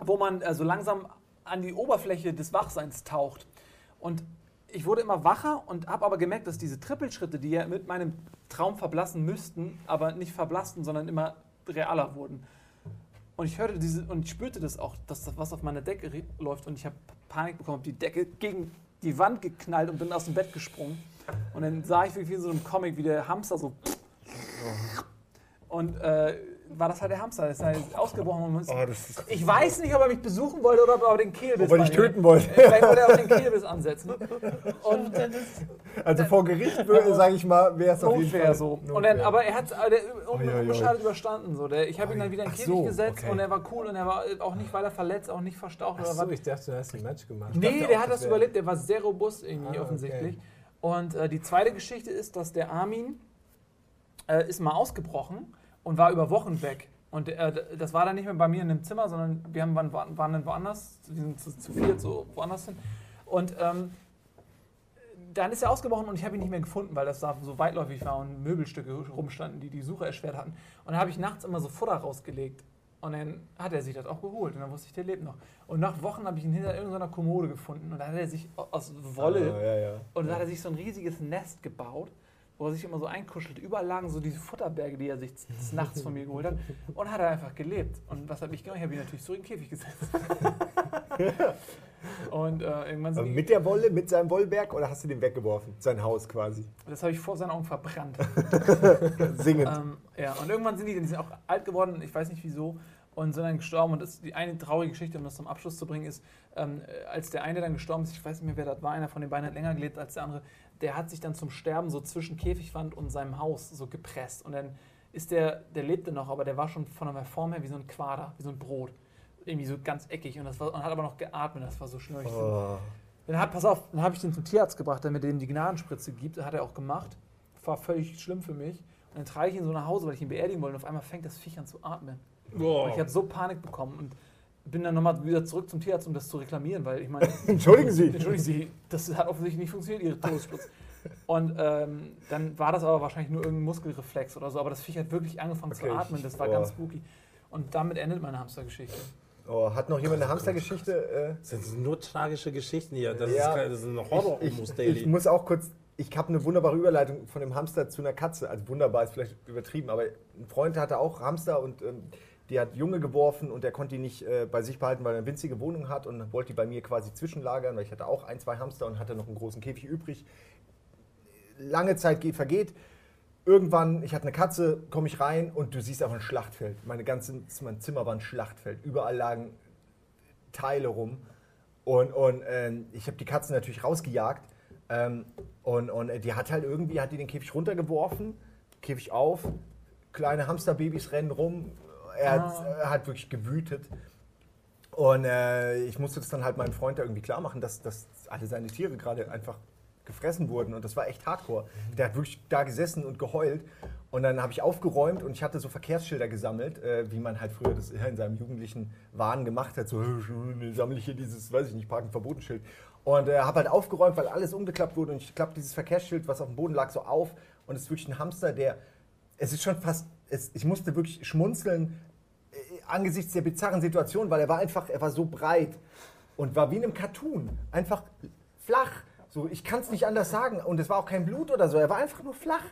wo man äh, so langsam an die Oberfläche des Wachseins taucht. Und ich wurde immer wacher und habe aber gemerkt, dass diese Trippelschritte, die ja mit meinem Traum verblassen müssten, aber nicht verblassten, sondern immer realer wurden. Und ich hörte diese und ich spürte das auch, dass das was auf meiner Decke läuft und ich habe Panik bekommen, die Decke gegen die Wand geknallt und bin aus dem Bett gesprungen. Und dann sah ich wie in so einem Comic, wie der Hamster so und äh, war das halt der Hamster, der ist halt ausgebrochen. Oh, das ist, ich weiß nicht, ob er mich besuchen wollte oder ob er den Kehlbiss ob er dich töten wollte. Vielleicht wollte er auch den Kehlbiss ansetzen. Und das Also vor Gericht, sage ich mal, wäre es auf jeden Fall so. Und dann, aber er hat äh, der, oi. unbeschadet überstanden. So. Der, ich habe ihn dann wieder in den Ach Käfig so, gesetzt okay. und er war cool und er war äh, auch nicht, weil er verletzt, auch nicht verstaucht oder Achso, was. ich dachte, du hast ein Match gemacht. Nee, dachte der auch, hat das überlebt, der war sehr robust irgendwie Ah, offensichtlich. okay. Und äh, die zweite Geschichte ist, dass der Armin äh, ist mal ausgebrochen und war über Wochen weg. Und äh, das war dann nicht mehr bei mir in dem Zimmer, sondern wir haben, waren, waren dann woanders, wir sind zu, zu viert so woanders hin. Und ähm, dann ist er ausgebrochen und ich habe ihn nicht mehr gefunden, weil das da so weitläufig war und Möbelstücke rumstanden, die die Suche erschwert hatten. Und dann habe ich nachts immer so Futter rausgelegt. Und dann hat er sich das auch geholt und dann wusste ich, der lebt noch. Und nach Wochen habe ich ihn hinter irgendeiner Kommode gefunden und da hat er sich aus Wolle Ah, ja, ja. und da hat er sich so ein riesiges Nest gebaut, wo er sich immer so einkuschelt. Überall lagen so diese Futterberge, die er sich Nachts von mir geholt hat. Und hat er einfach gelebt. Und was habe ich gemacht? Ich habe ihn natürlich zurück in den Käfig gesetzt. [laughs] und äh, irgendwann sind mit der Wolle, mit seinem Wollberg oder hast du den weggeworfen? Sein Haus quasi. das habe ich vor seinen Augen verbrannt. [laughs] Singend. ähm, ja, und irgendwann sind die, die sind auch alt geworden, ich weiß nicht wieso. und sind dann gestorben. Und das, die eine traurige Geschichte, um das zum Abschluss zu bringen, ist, ähm, äh, als der eine dann gestorben ist, ich weiß nicht mehr, wer das war, einer von den beiden hat länger gelebt als der andere, der hat sich dann zum Sterben so zwischen Käfigwand und seinem Haus so gepresst. Und dann ist der, der lebte noch, aber der war schon von der Form her wie so ein Quader, wie so ein Brot. Irgendwie so ganz eckig und, das war, und hat aber noch geatmet, das war so schnell. Oh. Dann hat, pass auf, dann habe ich den zum Tierarzt gebracht, damit er ihm die Gnadenspritze gibt. Das hat er auch gemacht. War völlig schlimm für mich. Und dann trage ich ihn so nach Hause, weil ich ihn beerdigen wollte. Und auf einmal fängt das Viech an zu atmen. Und ich habe so Panik bekommen und bin dann nochmal wieder zurück zum Tierarzt, um das zu reklamieren, weil ich meine, [laughs] Entschuldigen Sie. entschuldigen Sie, das hat offensichtlich nicht funktioniert, Ihre Todesspritze. Und ähm, dann war das aber wahrscheinlich nur irgendein Muskelreflex oder so. Aber das Viech hat wirklich angefangen Okay, zu atmen. Das war oh. ganz spooky. Und damit endet meine Hamstergeschichte. Oh, hat noch jemand eine Hamstergeschichte? Äh, Das sind nur tragische Geschichten hier. Das, Ja. ist, kein- das ist ein horror ich, ich, daily. ich muss auch kurz, ich habe eine wunderbare Überleitung von dem Hamster zu einer Katze. Also wunderbar ist vielleicht übertrieben, aber ein Freund hatte auch Hamster und ähm, die hat Junge geworfen und der konnte die nicht äh, bei sich behalten, weil er eine winzige Wohnung hat und wollte die bei mir quasi zwischenlagern, weil ich hatte auch ein, zwei Hamster und hatte noch einen großen Käfig übrig. Lange Zeit geht, vergeht. Irgendwann, ich hatte eine Katze, komme ich rein und du siehst einfach ein Schlachtfeld. Meine ganze, mein Zimmer war ein Schlachtfeld. Überall lagen Teile rum. Und, und ähm, ich habe die Katze natürlich rausgejagt. Ähm, und und äh, die hat halt irgendwie, hat die den Käfig runtergeworfen, Käfig auf, kleine Hamsterbabys rennen rum. Er hat, Ah. er hat wirklich gewütet. Und äh, ich musste das dann halt meinem Freund da irgendwie klar machen, dass, dass alle seine Tiere gerade einfach gefressen wurden. Und das war echt hardcore. Der hat wirklich da gesessen und geheult. Und dann habe ich aufgeräumt und ich hatte so Verkehrsschilder gesammelt, äh, wie man halt früher das in seinem jugendlichen Wahn gemacht hat. So, äh, sammle ich hier dieses, weiß ich nicht, Parken verboten Schild. Und äh, habe halt aufgeräumt, weil alles umgeklappt wurde. Und ich klappe dieses Verkehrsschild, was auf dem Boden lag, so auf. Und es ist wirklich ein Hamster, der, es ist schon fast, es, ich musste wirklich schmunzeln angesichts der bizarren Situation, weil er war einfach, er war so breit und war wie in einem Cartoon. Einfach flach. So, ich kann es nicht anders sagen. Und es war auch kein Blut oder so. Er war einfach nur flach.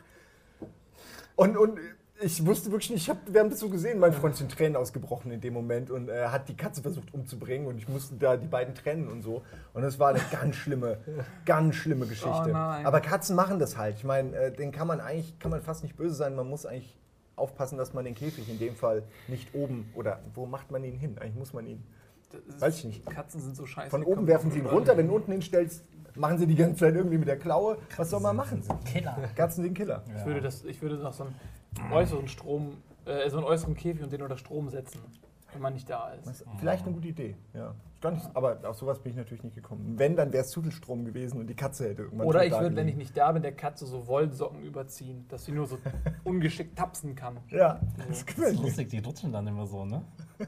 Und, und ich wusste wirklich nicht, ich hab, wir haben das so gesehen, mein Freund ist in Tränen ausgebrochen in dem Moment und er hat die Katze versucht umzubringen und ich musste da die beiden trennen und so. Und das war eine ganz schlimme, ganz schlimme Geschichte. Oh. Aber Katzen machen das halt. Ich meine, äh, den kann man eigentlich, kann man fast nicht böse sein. Man muss eigentlich aufpassen, dass man den Käfig in dem Fall nicht oben oder wo macht man ihn hin? Eigentlich muss man ihn. Weiß ich nicht. Katzen sind so scheiße. Von oben werfen sie ihn runter, wenn du unten hinstellst, machen sie die ganze Zeit irgendwie mit der Klaue. Was soll man machen? Killer. Katzen sind Killer. Ich würde, das, ich würde noch so einen äußeren Strom, äh, so einen äußeren Käfig und den unter Strom setzen, wenn man nicht da ist vielleicht eine gute Idee. Ja. Gar nicht, aber auf sowas bin ich natürlich nicht gekommen. Wenn, dann wäre es zu viel Strom gewesen und die Katze hätte irgendwann Oder ich würde, wenn ich nicht da bin, der Katze so Wollsocken überziehen, dass sie nur so [laughs] ungeschickt tapsen kann. Ja, das Das gefällt ist lustig, die rutschen dann immer so, ne? [laughs]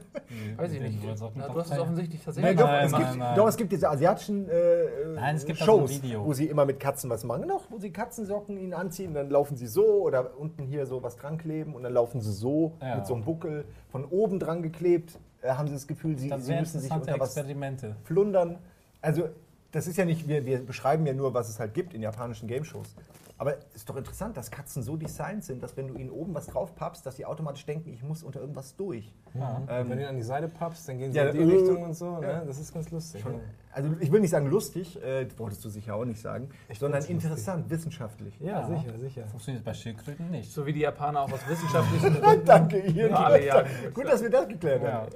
Weiß ich nicht. Wollsocken Na, du hast es offensichtlich Nein, tatsächlich. doch, Nein, es nein, gibt, nein. doch, es gibt diese asiatischen äh, Nein, es gibt so Shows, Video. wo sie immer mit Katzen was machen. Doch, wo sie Katzensocken ihnen anziehen, dann laufen sie so oder unten hier so was dran kleben und dann laufen sie so Ja. mit so einem Buckel von oben dran geklebt. Äh, haben sie das Gefühl, sie, Das sie müssen sich unter was Experimente. plundern. Also, das ist ja nicht, wir, wir beschreiben ja nur, was es halt gibt in japanischen Game-Shows. Aber ist doch interessant, dass Katzen so designt sind, dass wenn du ihnen oben was drauf pappst, dass sie automatisch denken, ich muss unter irgendwas durch. Ja. Ähm, Wenn du ihn an die Seite pappst, dann gehen sie Ja, in die äh, Richtung und so. ja. Ne? Das ist ganz lustig. Schon, also ich will nicht sagen lustig, äh, das wolltest du sicher auch nicht sagen, Ich sondern find's lustig. interessant, wissenschaftlich. Ja, Ja. sicher, sicher. Funktioniert bei Schildkröten nicht. So wie die Japaner auch aus wissenschaftlichen [laughs] Gründen. Danke, Ian. Ja. Gut, dass wir das geklärt Ja. haben.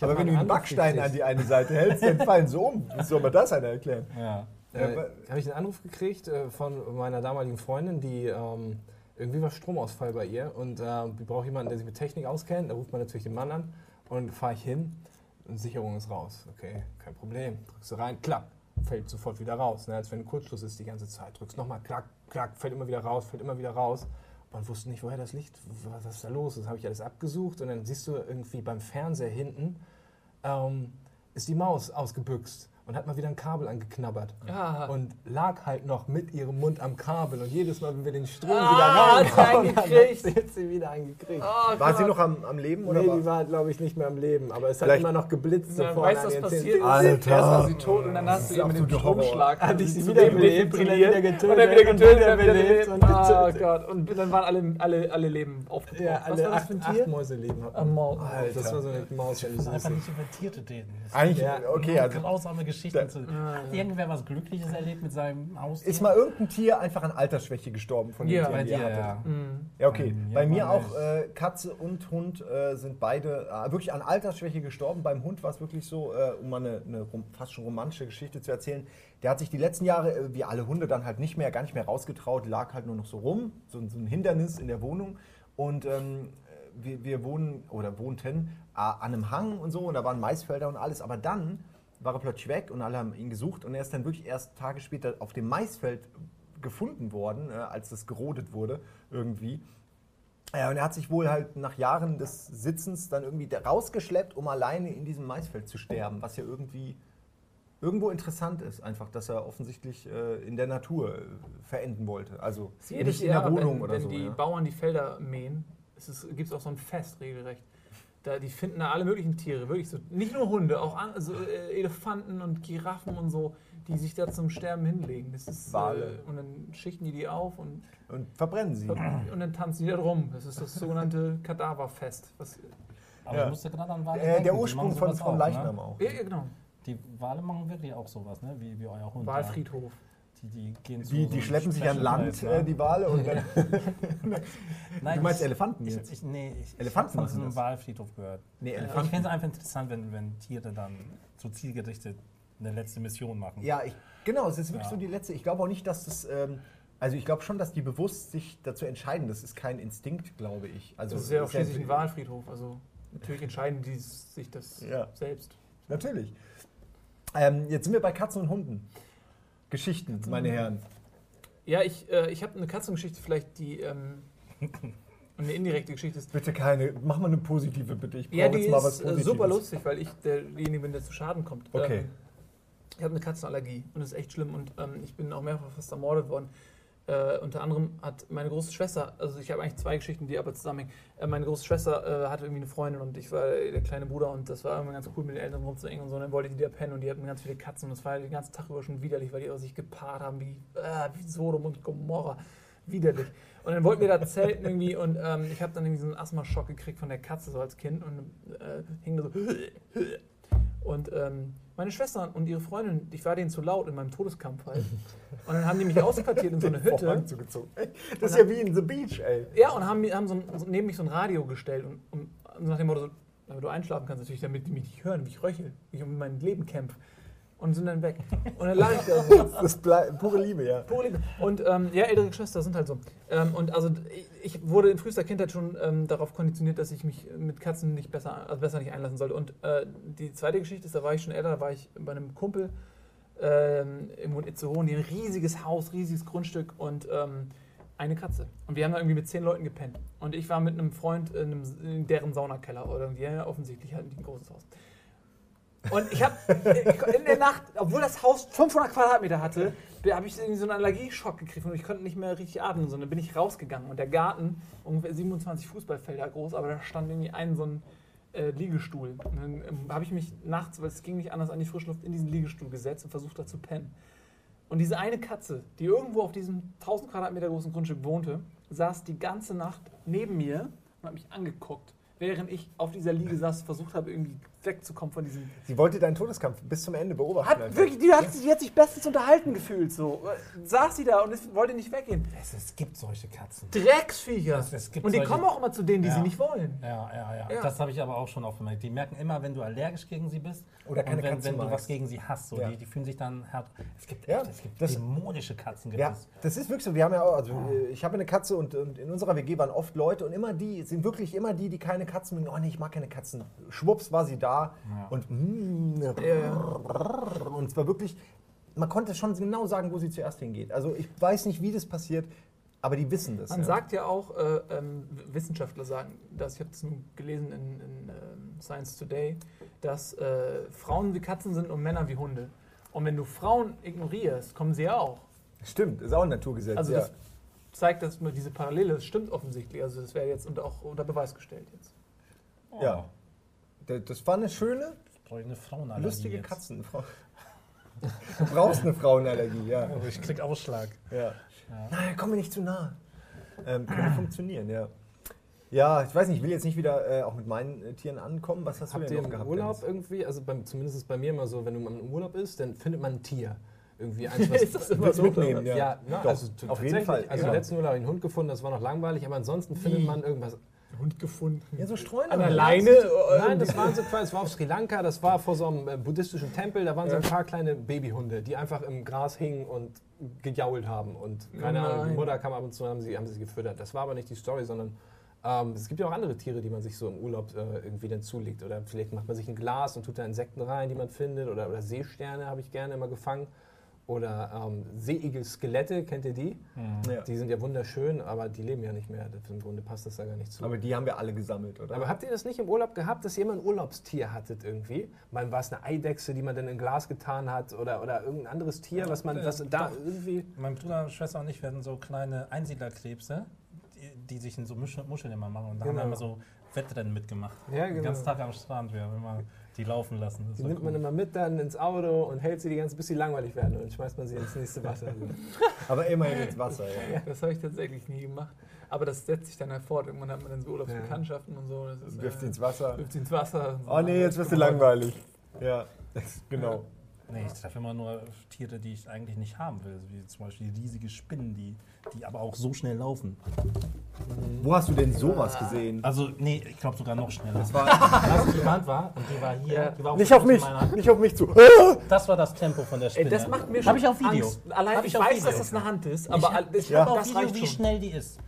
Aber wenn du einen Backstein an die eine Seite hältst, dann fallen sie um. Wie soll man das einer erklären? Ja. Äh, habe ich einen Anruf gekriegt äh, von meiner damaligen Freundin, die ähm, irgendwie war Stromausfall bei ihr und äh, die braucht jemanden, der sich mit Technik auskennt. Da ruft man natürlich den Mann an und fahre ich hin und Sicherung ist raus. Okay, kein Problem. Drückst du rein, klack, fällt sofort wieder raus. Ne? Als wenn ein Kurzschluss ist die ganze Zeit. Drückst nochmal, klack, klack, fällt immer wieder raus, fällt immer wieder raus. Man wusste nicht, woher das liegt, was da los ist. Habe ich alles abgesucht und dann siehst du irgendwie beim Fernseher hinten ähm, ist die Maus ausgebüxt und hat mal wieder ein Kabel angeknabbert. Ja. Und lag halt noch mit ihrem Mund am Kabel. Und jedes Mal, wenn wir den Strom Ah, wieder hat sie reinhauen, angekriegt. [laughs] hat sie wieder angekriegt. Oh, War sie noch am, am Leben? Oder nee, war? die war, glaube ich, nicht mehr am Leben. Aber es hat Vielleicht- immer noch geblitzt. Ja, vorne weißt du, was passiert ist? Alter. Erst war sie tot und dann hast du ist mit dem. Stromschlag Hat ich sie und dann wieder getötet, Und dann wieder getötet, wieder und dann wieder belebt belebt. und Oh getötet. Gott. Und dann waren alle, alle, alle Leben aufgebraucht. Ja, was alle acht, acht hat Ein man. Maul. Das war so eine Maus, Das ist einfach nicht über Tiere reden. Das Eigentlich, Ja, okay, also grausame Geschichten zu. Hat ja. irgendwer was Glückliches erlebt mit seinem Haustier? Ist mal irgendein Tier einfach an Altersschwäche gestorben von den Ja. Tieren, bei die dir, ja. Mhm. Ja, okay. Ähm, ja, Bei mir auch äh, Katze und Hund äh, sind beide äh, wirklich an Altersschwäche gestorben. Beim Hund war es wirklich so, äh, um mal eine, eine fast schon romantische Geschichte zu erzählen. Der hat sich die letzten Jahre, äh, wie alle Hunde, dann halt nicht mehr, gar nicht mehr rausgetraut, lag halt nur noch so rum, so, ein- so ein Hindernis in der Wohnung. Und ähm, wir, wir wohnen oder wohnten äh, an einem Hang und so und da waren Maisfelder und alles. Aber dann war er plötzlich weg und alle haben ihn gesucht und er ist dann wirklich erst Tage später auf dem Maisfeld gefunden worden, äh, als das gerodet wurde irgendwie. Ja, und er hat sich wohl halt nach Jahren des Sitzens dann irgendwie rausgeschleppt, um alleine in diesem Maisfeld zu sterben, was ja irgendwie irgendwo interessant ist, einfach, dass er offensichtlich äh, in der Natur äh, verenden wollte. Also Jedes nicht in der Wohnung wenn, oder wenn so. die ja. Bauern die Felder mähen, gibt es auch so ein Fest regelrecht. Da, die finden da alle möglichen Tiere, wirklich so. Nicht nur Hunde, auch an, also, äh, Elefanten und Giraffen und so, die sich da zum Sterben hinlegen. Das ist, Wale. Äh, und dann schichten die die auf und, Und verbrennen sie. [clears throat] und dann tanzen die da drum. Das ist das sogenannte Kadaverfest. Was, Aber Ja. ich musste gerade an Wale Äh, denken, der Ursprung von sowas Frau auch, Leichnam Ne? auch. ja, ja, genau. Die Wale machen wirklich auch sowas, ne? wie, wie euer Hund. Wahlfriedhof. Die, die gehen Die, so die einem schleppen sich an Land, Place, äh, die Wale, und dann. [laughs] [laughs] Nein, Du meinst ich- Elefanten ich, jetzt? ich, nee, ich, Elefanten ich habe von so einem das. Wahlfriedhof gehört. Nee, Ich Elefanten. finde es einfach interessant, wenn, wenn Tiere dann so zielgerichtet eine letzte Mission machen. Ja, ich, genau, es ist wirklich Ja. so die letzte. Ich glaube auch nicht, dass das. Ähm, also ich glaube schon, dass die bewusst sich dazu entscheiden. Das ist kein Instinkt, glaube ich. Also Das ist ja auch schließlich ein Wahlfriedhof. Also natürlich entscheiden die sich das Ja. selbst. Natürlich. Ähm, jetzt sind wir bei Katzen und Hunden. Geschichten, meine Herren. Ja, ich, äh, ich habe eine Katzengeschichte, vielleicht die ähm, [laughs] eine indirekte Geschichte ist. Bitte keine, mach mal eine positive, bitte. Ich brauche Ja, jetzt mal was ist äh, Positives. super lustig, weil ich derjenige bin, der zu Schaden kommt. Okay. Ähm, ich habe eine Katzenallergie und das ist echt schlimm und ähm, ich bin auch mehrfach fast ermordet worden. Äh, unter anderem hat meine große Schwester, also ich habe eigentlich zwei Geschichten, die aber zusammenhängen. Äh, meine große Schwester äh, hatte irgendwie eine Freundin und ich war der kleine Bruder und das war immer ganz cool, mit den Eltern rumzuhängen und so. Und dann wollte die da pennen und die hatten ganz viele Katzen und das war den ganzen Tag über schon widerlich, weil die auch sich gepaart haben wie, äh, wie Sodom und Gomorra. Widerlich. Und dann wollten wir da zelten irgendwie und ähm, ich habe dann irgendwie so einen Asthma-Schock gekriegt von der Katze so als Kind und äh, hing da so. Und ähm, meine Schwester und ihre Freundin, ich war denen zu laut in meinem Todeskampf halt. Und dann haben die mich ausquartiert in so eine Hütte. Zugezogen. Ey, Das ist ja wie in The Beach, ey. Ja, und haben, haben so, ein, so neben mich so ein Radio gestellt und, und nach dem Motto, so, damit du einschlafen kannst, natürlich, damit die mich nicht hören, wie ich röchel, wie ich um mein Leben kämpfe. Und sind dann weg. Und dann lag ich [laughs] da so. Das ist pure Liebe, ja. Pure Liebe. Und ähm, ja, ältere Geschwister sind halt so. Ähm, und also ich, ich wurde in frühester Kindheit schon ähm, darauf konditioniert, dass ich mich mit Katzen nicht besser, also besser nicht einlassen sollte. Und äh, die zweite Geschichte ist, da war ich schon älter, da war ich bei einem Kumpel ähm, im Itzehoe, die ein riesiges Haus, riesiges Grundstück und ähm, eine Katze. Und wir haben da irgendwie mit zehn Leuten gepennt. Und ich war mit einem Freund in, einem, in deren Saunakeller oder die ja, offensichtlich hatten die ein großes Haus. Und ich habe in der Nacht, obwohl das Haus 500 Quadratmeter hatte, habe ich irgendwie so einen Allergieschock gekriegt und ich konnte nicht mehr richtig atmen. So, dann bin ich rausgegangen und der Garten, ungefähr 27 Fußballfelder groß, aber da stand irgendwie ein so ein äh, Liegestuhl. Und dann ähm, habe ich mich nachts, weil es ging nicht anders, an die frische Luft in diesen Liegestuhl gesetzt und versucht da zu pennen. Und diese eine Katze, die irgendwo auf diesem 1000 Quadratmeter großen Grundstück wohnte, saß die ganze Nacht neben mir und hat mich angeguckt, während ich auf dieser Liege saß, versucht habe, irgendwie wegzukommen von diesem Sie wollte deinen Todeskampf bis zum Ende beobachten. hat einfach. wirklich, die hat, die hat sich bestens unterhalten gefühlt. So. Saß sie da und es wollte nicht weggehen. Es, es gibt solche Katzen. Drecksviecher. Es- es gibt und die solche- kommen auch immer zu denen, die Ja. sie nicht wollen. Ja, ja, ja. Ja. Das habe ich aber auch schon oft gemerkt. Die merken immer, wenn du allergisch gegen sie bist Oder keine und wenn, Katze wenn du magst. was gegen sie hast. So, Ja. die, die fühlen sich dann hart. Es gibt, echt, es gibt das- dämonische Katzen. Gibt Ja, es. das ist wirklich so. Wir haben ja auch, also äh, ich habe eine Katze und, und in unserer WG waren oft Leute und immer die, sind wirklich immer die, die keine Katzen mögen. Oh nee, ich mag keine Katzen. Schwupps war sie da Ja. und mm, und es war wirklich, man konnte schon genau sagen, wo sie zuerst hingeht. Also ich weiß nicht, wie das passiert, aber die wissen das. Man ja. sagt ja auch, äh, ähm, Wissenschaftler sagen, dass ich habe das nur gelesen in, in ähm, Science Today, dass äh, Frauen wie Katzen sind und Männer wie Hunde. Und wenn du Frauen ignorierst, kommen sie ja auch. Stimmt, ist auch ein Naturgesetz. Also ja. das zeigt, dass man diese Parallele, das stimmt offensichtlich. Also das wäre jetzt und auch unter Beweis gestellt jetzt. Ja. Da- Das war eine schöne, Brauche ich eine Frauenallergie lustige jetzt. Katzenfrau. [laughs] Du brauchst eine Frauenallergie, ja. Oh, ich krieg Ausschlag. ja. Ja. Nein, komm mir nicht zu nah. Ähm, könnte [clears throat] funktionieren, ja. Ja, ich weiß nicht, ich will jetzt nicht wieder äh, auch mit meinen äh, Tieren ankommen. Was hast Habt du denn ihr noch im gehabt? Urlaub Dennis? irgendwie, also beim, zumindest ist bei mir immer so, wenn du im Urlaub bist, dann findet man ein Tier. Irgendwie eins, [laughs] was Ist das immer so? mitnehmen, ja. Ja, na, Doch, also auf jeden tatsächlich. Fall, Also genau. letzten Urlaub habe ich einen Hund gefunden, das war noch langweilig, aber ansonsten findet man irgendwas. Hund gefunden. Ja, so Streuner. An der. Leine? Nein, das waren so quasi, das war auf Sri Lanka, das war vor so einem äh, buddhistischen Tempel, da waren so ein paar kleine Babyhunde, die einfach im Gras hingen und gejault haben. Und keine Ahnung, die Nein. Mutter kam ab und zu und haben sie, haben sie gefüttert. Das war aber nicht die Story, sondern ähm, es gibt ja auch andere Tiere, die man sich so im Urlaub äh, irgendwie dann zulegt. Oder vielleicht macht man sich ein Glas und tut da Insekten rein, die man findet. Oder, oder Seesterne habe ich gerne immer gefangen. Oder ähm, Seeigel-Skelette, kennt ihr die? Ja. Die sind ja wunderschön, aber die leben ja nicht mehr. Das, Im Grunde passt das da gar nicht zu. Aber die haben wir alle gesammelt, oder? Aber habt ihr das nicht im Urlaub gehabt, dass ihr immer ein Urlaubstier hattet irgendwie? Mal war es eine Eidechse, die man dann in ein Glas getan hat oder, oder irgendein anderes Tier, was man äh, was da doch. irgendwie. Mein Bruder, Schwester und ich werden so kleine Einsiedlerkrebse, die, die sich in so Muschel, Muscheln immer machen. Und da haben wir Genau. immer so Wettrennen mitgemacht. Ja, Den genau. ganzen Tag am Strand, wir haben immer die laufen lassen. Das Die nimmt man cool. immer mit dann ins Auto und hält sie die ganze bis sie langweilig werden und dann schmeißt man sie ins nächste Wasser. [laughs] Aber immerhin ins Wasser, ja. Das habe ich tatsächlich nie gemacht. Aber das setzt sich dann hervor. Irgendwann hat man dann so Urlaubsbekanntschaften und so. Das ist, Wirft sie äh, ins Wasser. wirft sie ins Wasser. Oh nee, jetzt wirst du langweilig. Ja, genau. Nee, ich treffe immer nur Tiere, die ich eigentlich nicht haben will. Wie zum Beispiel riesige Spinnen, die, die aber auch so schnell laufen. Wo hast du denn sowas gesehen? Also, nee, ich glaube sogar noch schneller. Das war Als die Wand war und die war hier. Die war auch nicht auf mich, meine Hand. nicht auf mich zu. [laughs] Das war das Tempo von der Spinne. Ey, das macht mir schon Hab ich auf Video. Angst. Allein Hab ich, ich auf weiß, Video. dass das eine Hand ist, Ich aber hab- ich Ja. hab auf das Video, reicht wie schon. schnell die ist.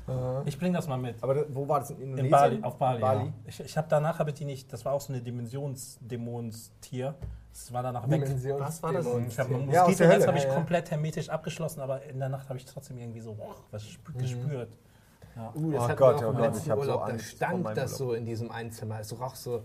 Ich bring das mal mit. Aber da- wo war das in Indonesien? In Bali, auf Bali. Bali. Ja. Ich, ich habe danach habe ich die nicht. Das war auch so eine Dimensionsdämonstier. Das war danach weg. Was war das? Ich habe ein Ja, aus der Moskitonetz habe ich komplett hermetisch abgeschlossen, aber in der Nacht habe ich trotzdem irgendwie so boah, was sp- gespürt. Ja. Uh, das Oh hatten Gott, wir auch oh im Gott, letzten ich hab so Urlaub. da Angst vor stank das so in diesem Einzimmer. Es roch so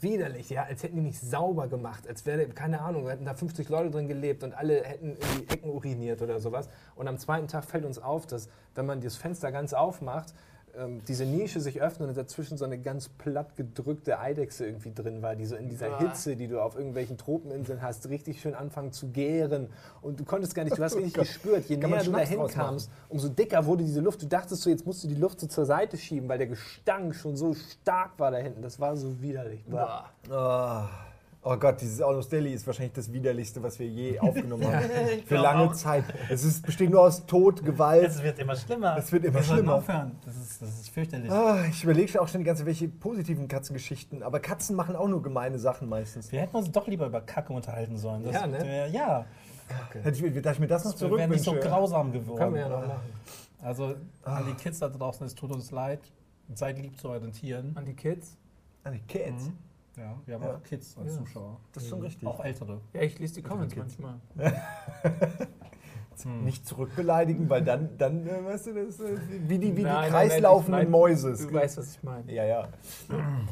widerlich, ja, als hätten die nicht sauber gemacht. Als wäre, keine Ahnung, wir hätten da 50 Leute drin gelebt und alle hätten in die Ecken uriniert oder sowas. Und am zweiten Tag fällt uns auf, dass, wenn man das Fenster ganz aufmacht, ähm, diese Nische sich öffnet und dazwischen so eine ganz platt gedrückte Eidechse irgendwie drin war, die so in dieser. Hitze, die du auf irgendwelchen Tropeninseln hast, richtig schön anfangen zu gären. Und du konntest gar nicht, du hast [laughs] richtig gespürt, je Kann näher du dahin kamst, umso dicker wurde diese Luft. Du dachtest so, jetzt musst du die Luft so zur Seite schieben, weil der Gestank schon so stark war da hinten. Das war so widerlich. Boah. Ah. Oh Gott, dieses Almost Daily ist wahrscheinlich das widerlichste, was wir je [laughs] aufgenommen haben. Für lange auch. Zeit. Es ist, besteht nur aus Tod, Gewalt. Es wird immer schlimmer. Es wird immer Wir schlimmer. Aufhören. Das ist, das ist fürchterlich. Ah, ich überlege auch schon die ganze welche positiven Katzengeschichten. Aber Katzen machen auch nur gemeine Sachen meistens. Wir hätten uns doch lieber über Kacke unterhalten sollen. Das, Ja, ne? äh, ja. Hätte ich, dass ich mir das noch wir wären nicht so grausam geworden. Können wir ja noch machen. Also an die Kids da draußen, es tut uns leid. Seid lieb zu euren Tieren. An die Kids. Ah, die Kids. Mhm. Ja, wir haben Ja. auch Kids als Ja. Zuschauer. Das ist schon richtig. Auch ältere. Ja, ich lese die Comments manchmal. [laughs] Nicht zurückbeleidigen, weil dann, dann äh, weißt du, das ist äh, wie die, wie Nein, die kreislaufenden nein, ich mein- Mäuse. Du weißt, was ich meine. Ja, ja.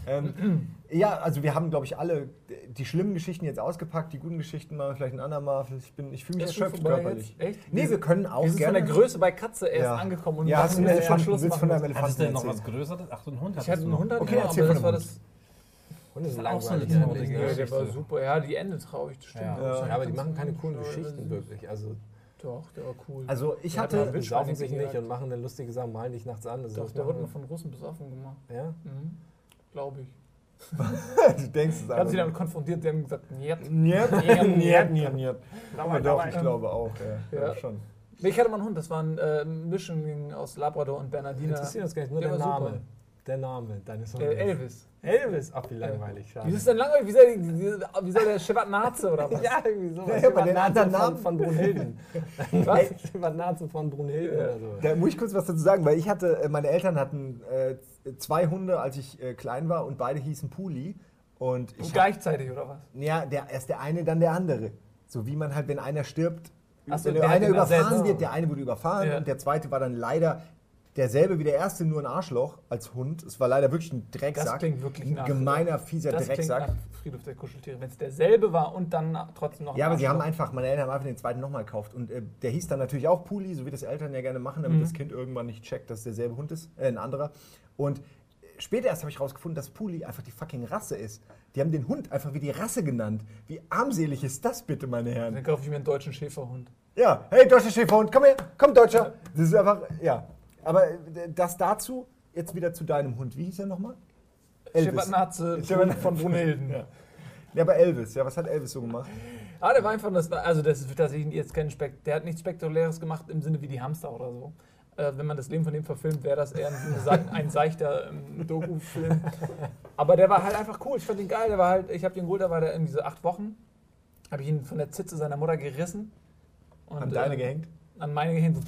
ähm, ja, also wir haben, glaube ich, alle die schlimmen Geschichten jetzt ausgepackt, die guten Geschichten mal vielleicht ein andermal. Ich, bin- ich fühle mich Ist erschöpft körperlich. jetzt? Echt? Nee, wir können auch Wir sind von gerne. der Größe bei Katze erst Ja. angekommen und ja, wir hast du einen jetzt Elefanten, Schluss willst von machen. deinem Hattest Elefanten du denn noch was? Größeres? Ach, so einen Hund Ich hattest hatte du einen. Hund, hatte Okay, ich aber von das war das. Und das ist Auch so eine langweilig. traurige Ja, der war super. Ja, die Ende traurig, das stimmt. Ja. Ja, Ja, aber die machen keine coolen Geschichten wirklich. Also Doch, der war cool. Also ich hatte. die Wildschweine saufen sich nicht und machen dann lustige Sachen, malen dich nachts an. Doch, was der wurde mal von Russen besoffen gemacht. Ja? Mhm. Glaube ich. [laughs] du denkst es Ich habe sie einfach. damit konfrontiert, die haben gesagt, niet. Niet, [laughs] niet, niet, niet. Aber doch, ich glaube auch. Ja, schon. Ich hatte mal einen Hund, das war ein äh, Mischling aus Labrador und Bernardiner. Interessiert uns gar nicht, nur Der der, Name. super. Der Name deines Äh, Hundes. Elvis. Elvis? Ach, wie langweilig. Schade. Wie ist denn langweilig? Wie soll, die, wie soll der Shevardnadze oder [laughs] was? Ja, irgendwie. Ja, ja, bei den anderen von, Namen. von Brunhilden. [laughs] Ey. Shevardnadze von Brunhilden oder so. Da muss ich kurz was dazu sagen, weil ich hatte, äh, meine Eltern hatten äh, zwei Hunde, als ich äh, klein war und beide hießen Puli. Und ich Und hab, gleichzeitig oder was? ja, der, erst der eine, dann der andere. So wie man halt, wenn einer stirbt, Ach so, wenn der der eine überfahren ersetzt. wird, der eine wurde überfahren Ja. und der zweite war dann leider derselbe wie der erste, nur ein Arschloch als Hund. Es war leider wirklich ein Drecksack. Das klingt wirklich ein nach- gemeiner, fieser Das klingt Drecksack. nach Friedhof der Kuscheltiere. Wenn es derselbe war und dann trotzdem noch Ja, ein aber sie haben einfach, meine Eltern haben einfach den zweiten nochmal gekauft. Und äh, der hieß dann natürlich auch Puli, so wie das Eltern ja gerne machen, damit Mhm. das Kind irgendwann nicht checkt, dass es derselbe Hund ist, äh, ein anderer. Und später erst habe ich rausgefunden, dass Puli einfach die fucking Rasse ist. Die haben den Hund einfach wie die Rasse genannt. Wie armselig ist das bitte, meine Herren? Dann kaufe ich mir einen deutschen Schäferhund. Ja, hey, deutscher Schäferhund, komm her, komm, Deutscher. Das ist einfach, ja. Aber äh, das dazu, jetzt wieder zu deinem Hund. Wie hieß er nochmal? Shevardnadze Shevardnadze. [laughs] von Brunhilden. Ja. Ja, aber Elvis, ja, was hat Elvis so gemacht? Ah, der war einfach, das also das ist tatsächlich jetzt kein Spek der hat nichts Spektakuläres gemacht im Sinne wie die Hamster oder so. Äh, wenn man das Leben von dem verfilmt, wäre das eher ein, ein seichter ähm, Doku-Film. Aber der war halt einfach cool. Ich fand ihn geil. Der war halt, ich habe den geholt, da war der irgendwie so acht Wochen. Habe ich ihn von der Zitze seiner Mutter gerissen. Und, An deine äh, gehängt? An meine gehängt.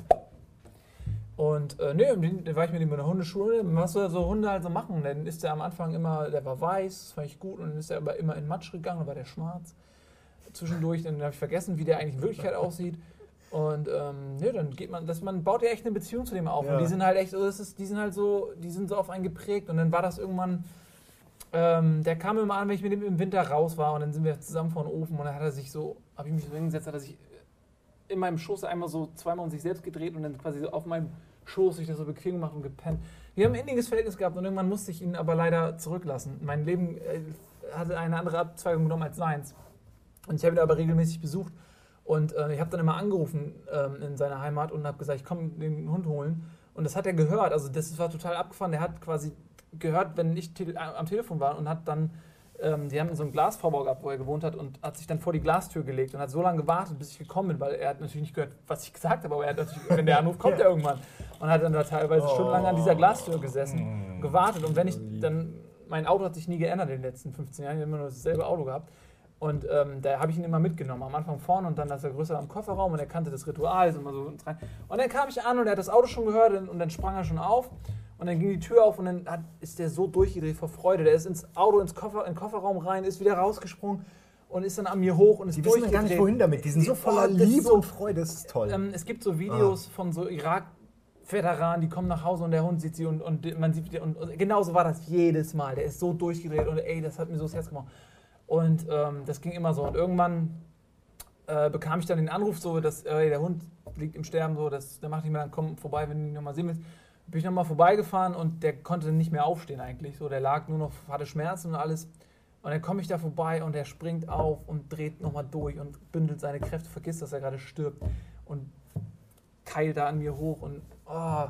Und äh, nee, den, war ich mit ihm in der Hundeschule. Was so, so Hunde halt so machen. Dann ist der am Anfang immer, der war weiß, das fand ich gut. Und dann ist er aber immer in Matsch gegangen, dann war der schwarz. Zwischendurch, dann habe ich vergessen, wie der eigentlich in Wirklichkeit [laughs] aussieht. Und ähm, nee, dann geht man, das, man baut ja echt eine Beziehung zu dem auf. Ja. Und die sind halt echt, so, das ist, die sind halt so, die sind so auf einen geprägt. Und dann war das irgendwann, ähm, der kam immer an, wenn ich mit ihm im Winter raus war und dann sind wir zusammen vor den Ofen und dann hat er sich so, habe ich mich so hingesetzt, hat er sich in meinem Schoß einmal so zweimal um sich selbst gedreht und dann quasi so auf meinem Schoß sich das so bequem gemacht und gepennt. Wir haben ein inniges Verhältnis gehabt und irgendwann musste ich ihn aber leider zurücklassen. Mein Leben äh, hatte eine andere Abzweigung genommen als seins. Und ich habe ihn aber regelmäßig besucht. Und äh, ich habe dann immer angerufen ähm, in seiner Heimat und habe gesagt, ich komme den Hund holen. Und das hat er gehört. Also das war total abgefahren. Der hat quasi gehört, wenn ich tele am Telefon war und hat dann, ähm, die haben so einen Glasvorbau gehabt, wo er gewohnt hat und hat sich dann vor die Glastür gelegt und hat so lange gewartet, bis ich gekommen bin, weil er hat natürlich nicht gehört, was ich gesagt habe, aber er hat natürlich, wenn der Anruf kommt, [laughs] er irgendwann. Und hat dann da teilweise stundenlang an dieser Glastür gesessen, Mm. gewartet. Und wenn ich dann, mein Auto hat sich nie geändert in den letzten 15 Jahren, ich habe immer nur dasselbe Auto gehabt. Und ähm, da habe ich ihn immer mitgenommen. Am Anfang vorne und dann ist er größer am Kofferraum und er kannte das Ritual. Ist immer so rein. Und dann kam ich an und er hat das Auto schon gehört und, und dann sprang er schon auf. Und dann ging die Tür auf und dann hat, ist der so durchgedreht vor Freude. Der ist ins Auto, ins Koffer, in den Kofferraum rein, ist wieder rausgesprungen und ist dann an mir hoch und ist Die wissen gar nicht, wohin damit. Die sind so voller das Liebe so- und Freude, das ist toll. Ähm, es gibt so Videos von so Irak-Veteranen, die kommen nach Hause und der Hund sieht sie und, und man sieht und, und genauso war das jedes Mal. Der ist so durchgedreht und ey, das hat mir so das Herz gemacht. Und ähm, das ging immer so. Und irgendwann äh, bekam ich dann den Anruf so, dass äh, der Hund liegt im Sterben, so, dass, der macht nicht mehr, dann komm vorbei, wenn du ihn nochmal sehen willst. Bin ich nochmal vorbeigefahren und der konnte nicht mehr aufstehen eigentlich. So, der lag nur noch, hatte Schmerzen und alles. Und dann komme ich da vorbei und er springt auf und dreht nochmal durch und bündelt seine Kräfte, vergisst, dass er gerade stirbt und keilt da an mir hoch und oh.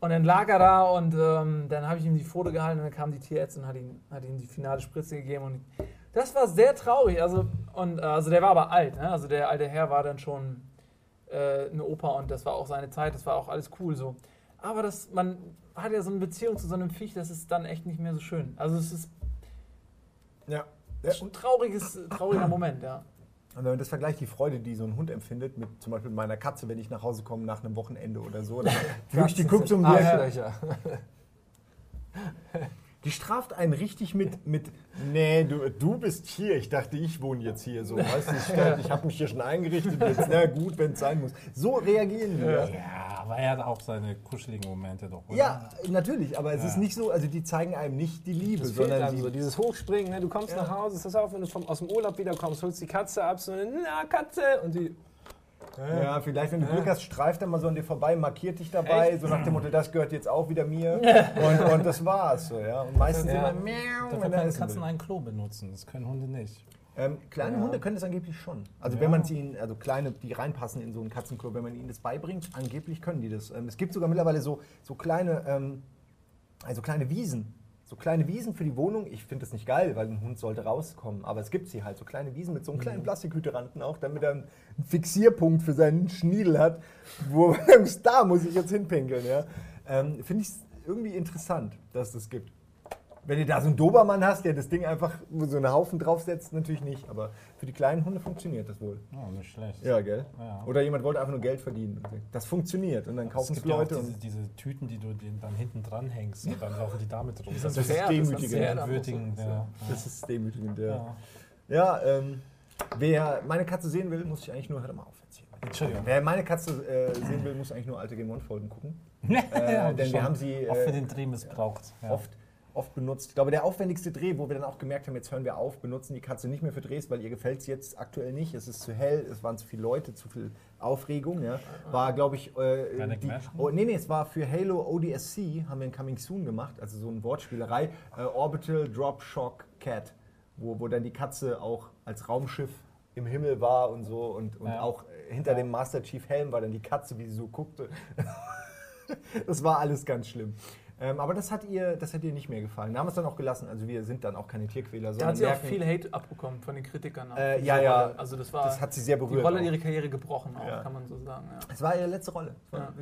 Und dann lag er da und ähm, dann habe ich ihm die Pfote gehalten und dann kam die Tierärztin und hat ihm, hat ihm die finale Spritze gegeben und das war sehr traurig. Also, und, äh, also der war aber alt, ne? also der alte Herr war dann schon äh, eine Opa und das war auch seine Zeit, das war auch alles cool so. Aber das, man hat ja so eine Beziehung zu so einem Viech, das ist dann echt nicht mehr so schön. Also es ist ja. ja. ein trauriges, trauriger Moment, ja. Und wenn man das vergleicht, die Freude, die so ein Hund empfindet, mit zum Beispiel meiner Katze, wenn ich nach Hause komme nach einem Wochenende oder so, dann [laughs] wirklich, die guckt um die. Arschlöcher. [laughs] Die straft einen richtig mit, mit nee, du, du bist hier. Ich dachte, ich wohne jetzt hier. So, weißt du, ich, [laughs] ich habe mich hier schon eingerichtet. Jetzt, na gut, wenn es sein muss. So reagieren die. Ja. Ja, aber er hat auch seine kuscheligen Momente doch, oder? Ja, natürlich, aber es Ja. ist nicht so, also die zeigen einem nicht die Liebe, Das sondern einem die, so, dieses Hochspringen, ne? du kommst nach Hause, ist das auch, wenn du vom, aus dem Urlaub wiederkommst, holst die Katze ab, so eine na, Katze, und die, Ja, vielleicht, wenn du Glück hast, streift er mal so an dir vorbei, markiert dich dabei, so nach dem Motto, das gehört jetzt auch wieder mir. und, und das war's. So, ja. Und meistens immer miau, Dafür wenn können Katzen ein Klo benutzen, das können Hunde nicht. Ähm, kleine Ja. Hunde können das angeblich schon. Also Ja. wenn man sie ihnen, also kleine, die reinpassen in so einen Katzenklo, wenn man ihnen das beibringt, angeblich können die das. Ähm, es gibt sogar mittlerweile so, so kleine, ähm, also kleine Wiesen. So kleine Wiesen für die Wohnung. Ich finde das nicht geil, weil ein Hund sollte rauskommen. Aber es gibt sie halt, so kleine Wiesen mit so einem Mhm. kleinen Plastikhydranten auch, damit er einen Fixierpunkt für seinen Schniedel hat, wo [laughs] da muss ich jetzt hinpinkeln. Ja? Ähm, finde ich irgendwie interessant, dass es das gibt. Wenn du da so einen Dobermann hast, der das Ding einfach so einen Haufen draufsetzt, natürlich nicht. Aber für die kleinen Hunde funktioniert das wohl. Ja, nicht schlecht. Ja, gell? Ja. Oder jemand wollte einfach nur Geld verdienen. Das funktioniert und dann kaufen es gibt ja auch Leute. diese, und diese Tüten, die du dann hinten dran hängst und dann laufen die damit rum. Das ein ist ist demütigend. Pferd. entwürdigend. Ja. das ist demütigend, ja. Ja. Ja, ähm, wer meine Katze sehen will, muss ich eigentlich nur, hör mal auf jetzt hier. Entschuldigung. Wer meine Katze äh, sehen will, muss eigentlich nur alte Game One-Folgen gucken. [laughs] Ja, Äh, denn wir haben sie Auch für äh, den Dreh missbraucht. Ja. oft, oft benutzt. Ich glaube, der aufwendigste Dreh, wo wir dann auch gemerkt haben, jetzt hören wir auf, benutzen die Katze nicht mehr für Drehs, weil ihr gefällt es jetzt aktuell nicht. Es ist zu hell, es waren zu viele Leute, zu viel Aufregung. Ja. War, glaube ich, äh, die, oh, nee, nee, es war für Halo ODSC, haben wir ein Coming Soon gemacht, also so eine Wortspielerei. Äh, Orbital Drop Shock Cat, wo, wo dann die Katze auch als Raumschiff im Himmel war und so und, und Ja. auch hinter dem Master Chief Helm war dann die Katze, wie sie so guckte. [laughs] das war alles ganz schlimm. Ähm, aber das hat, ihr, das hat ihr nicht mehr gefallen. Da haben wir es dann auch gelassen. Also wir sind dann auch keine Tierquäler. Da hat sie auch merken- viel Hate abbekommen von den Kritikern. Äh, ja, diese ja. Rolle. Also das war Das hat sie sehr die berührt. Rolle auch. ihre Karriere gebrochen, auch, Ja. kann man so sagen. Ja. Es war ihre letzte Rolle. Ja.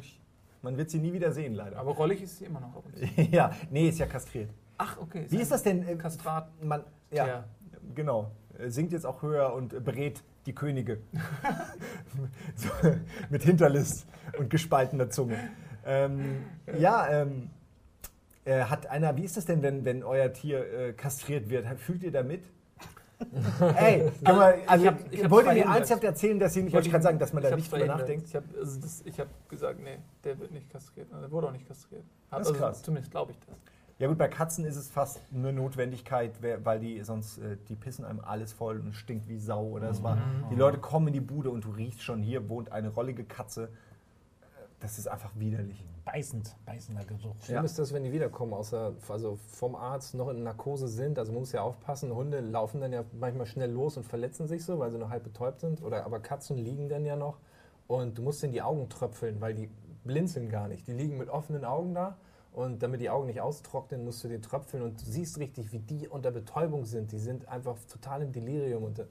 man wird sie nie wieder sehen, leider. Aber rollig ist sie immer noch ab und zu. [laughs] ja, nee, ist ja kastriert. Ach, okay. Wie ist das denn? äh, Kastrat. Man, ja, genau. Äh, Singt jetzt auch höher und äh, berät die Könige. [laughs] [laughs] so, mit Hinterlist und gespaltener Zunge. Ähm, ja, ähm, äh, hat einer, wie ist das denn, wenn, wenn euer Tier äh, kastriert wird? Fühlt ihr da mit? [laughs] Ey, kann man, also, ich hab- ich wollt ihr mir ernsthaft erzählen, dass sie nicht, wollte ich gerade sagen, dass man da nicht drüber nachdenkt? Ich habe also hab gesagt, nee, der wird nicht kastriert. Also, Der wurde auch nicht kastriert. Hat, Das ist also, krass. Zumindest glaube ich das. Ja gut, bei Katzen ist es fast eine Notwendigkeit, weil die sonst, äh, die pissen einem alles voll und stinkt wie Sau. Oder es war, die Leute kommen in die Bude und du riechst schon, hier wohnt eine rollige Katze. Das ist einfach widerlich. Beißend, beißender Geruch. Schlimm Ja. ist das, wenn die wiederkommen, außer, also vom Arzt noch in Narkose sind. Also man muss ja aufpassen, Hunde laufen dann ja manchmal schnell los und verletzen sich so, weil sie noch halb betäubt sind. Oder aber Katzen liegen dann ja noch und du musst in die Augen tröpfeln, weil die blinzeln gar nicht. Die liegen mit offenen Augen da und damit die Augen nicht austrocknen, musst du die tröpfeln und du siehst richtig, wie die unter Betäubung sind. Die sind einfach total im Delirium und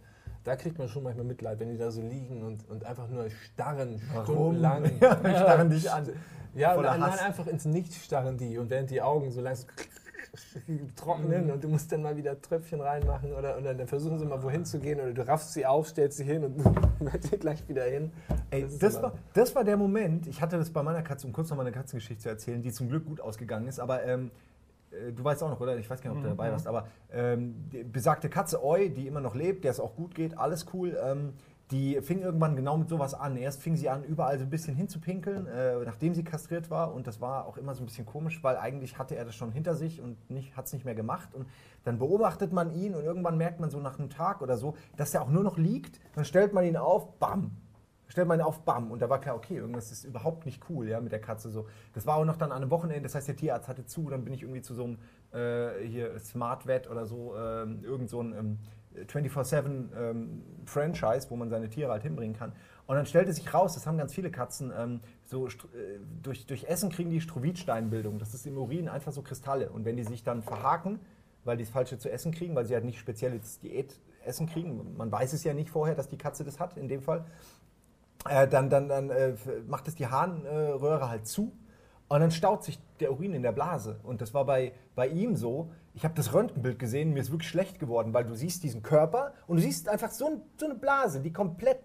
da, kriegt man schon manchmal Mitleid, wenn die da so liegen und, und einfach nur starren, stundenlang. [laughs] Ja, starren dich an. Ja, Voller nein, einfach ins Nichts starren die und während die Augen so langsam trocknen Mhm. und du musst dann mal wieder Tröpfchen reinmachen oder, oder dann versuchen sie mal wohin zu gehen oder du raffst sie auf, stellst sie hin und [laughs] dann gleich wieder hin. Ey, Das das, war, das war der Moment, ich hatte das bei meiner Katze, um kurz noch meine Katzengeschichte zu erzählen, die zum Glück gut ausgegangen ist, aber ähm, äh, du weißt auch noch, oder? Ich weiß gar nicht, ob du dabei warst, aber ähm, die besagte Katze Oi, die immer noch lebt, der es auch gut geht, alles cool, ähm, die fing irgendwann genau mit sowas an. Erst fing sie an, überall so ein bisschen hinzupinkeln, äh, nachdem sie kastriert war. Und das war auch immer so ein bisschen komisch, weil eigentlich hatte er das schon hinter sich und hat es nicht mehr gemacht. Und dann beobachtet man ihn und irgendwann merkt man so nach einem Tag oder so, dass er auch nur noch liegt. Dann stellt man ihn auf, bam, stellt man auf, bam. Und da war klar, okay, irgendwas ist überhaupt nicht cool, ja, mit der Katze so. Das war auch noch dann an einem Wochenende, das heißt, der Tierarzt hatte zu, dann bin ich irgendwie zu so einem, äh, hier, Smart Vet oder so, ähm, irgend so ein ähm, 24-7 ähm, Franchise, wo man seine Tiere halt hinbringen kann. Und dann stellte sich raus, das haben ganz viele Katzen, ähm, so äh, durch, durch Essen kriegen die Strovidsteinbildung. Das ist im Urin einfach so Kristalle. Und wenn die sich dann verhaken, weil die das Falsche zu essen kriegen, weil sie halt nicht spezielles Diätessen kriegen, man weiß es ja nicht vorher, dass die Katze das hat, in dem Fall, äh, dann, dann, dann äh, macht es die Harnröhre halt zu und dann staut sich der Urin in der Blase. Und das war bei, bei ihm so. Ich habe das Röntgenbild gesehen, mir ist wirklich schlecht geworden, weil du siehst diesen Körper und du siehst einfach so, ein, so eine Blase, die komplett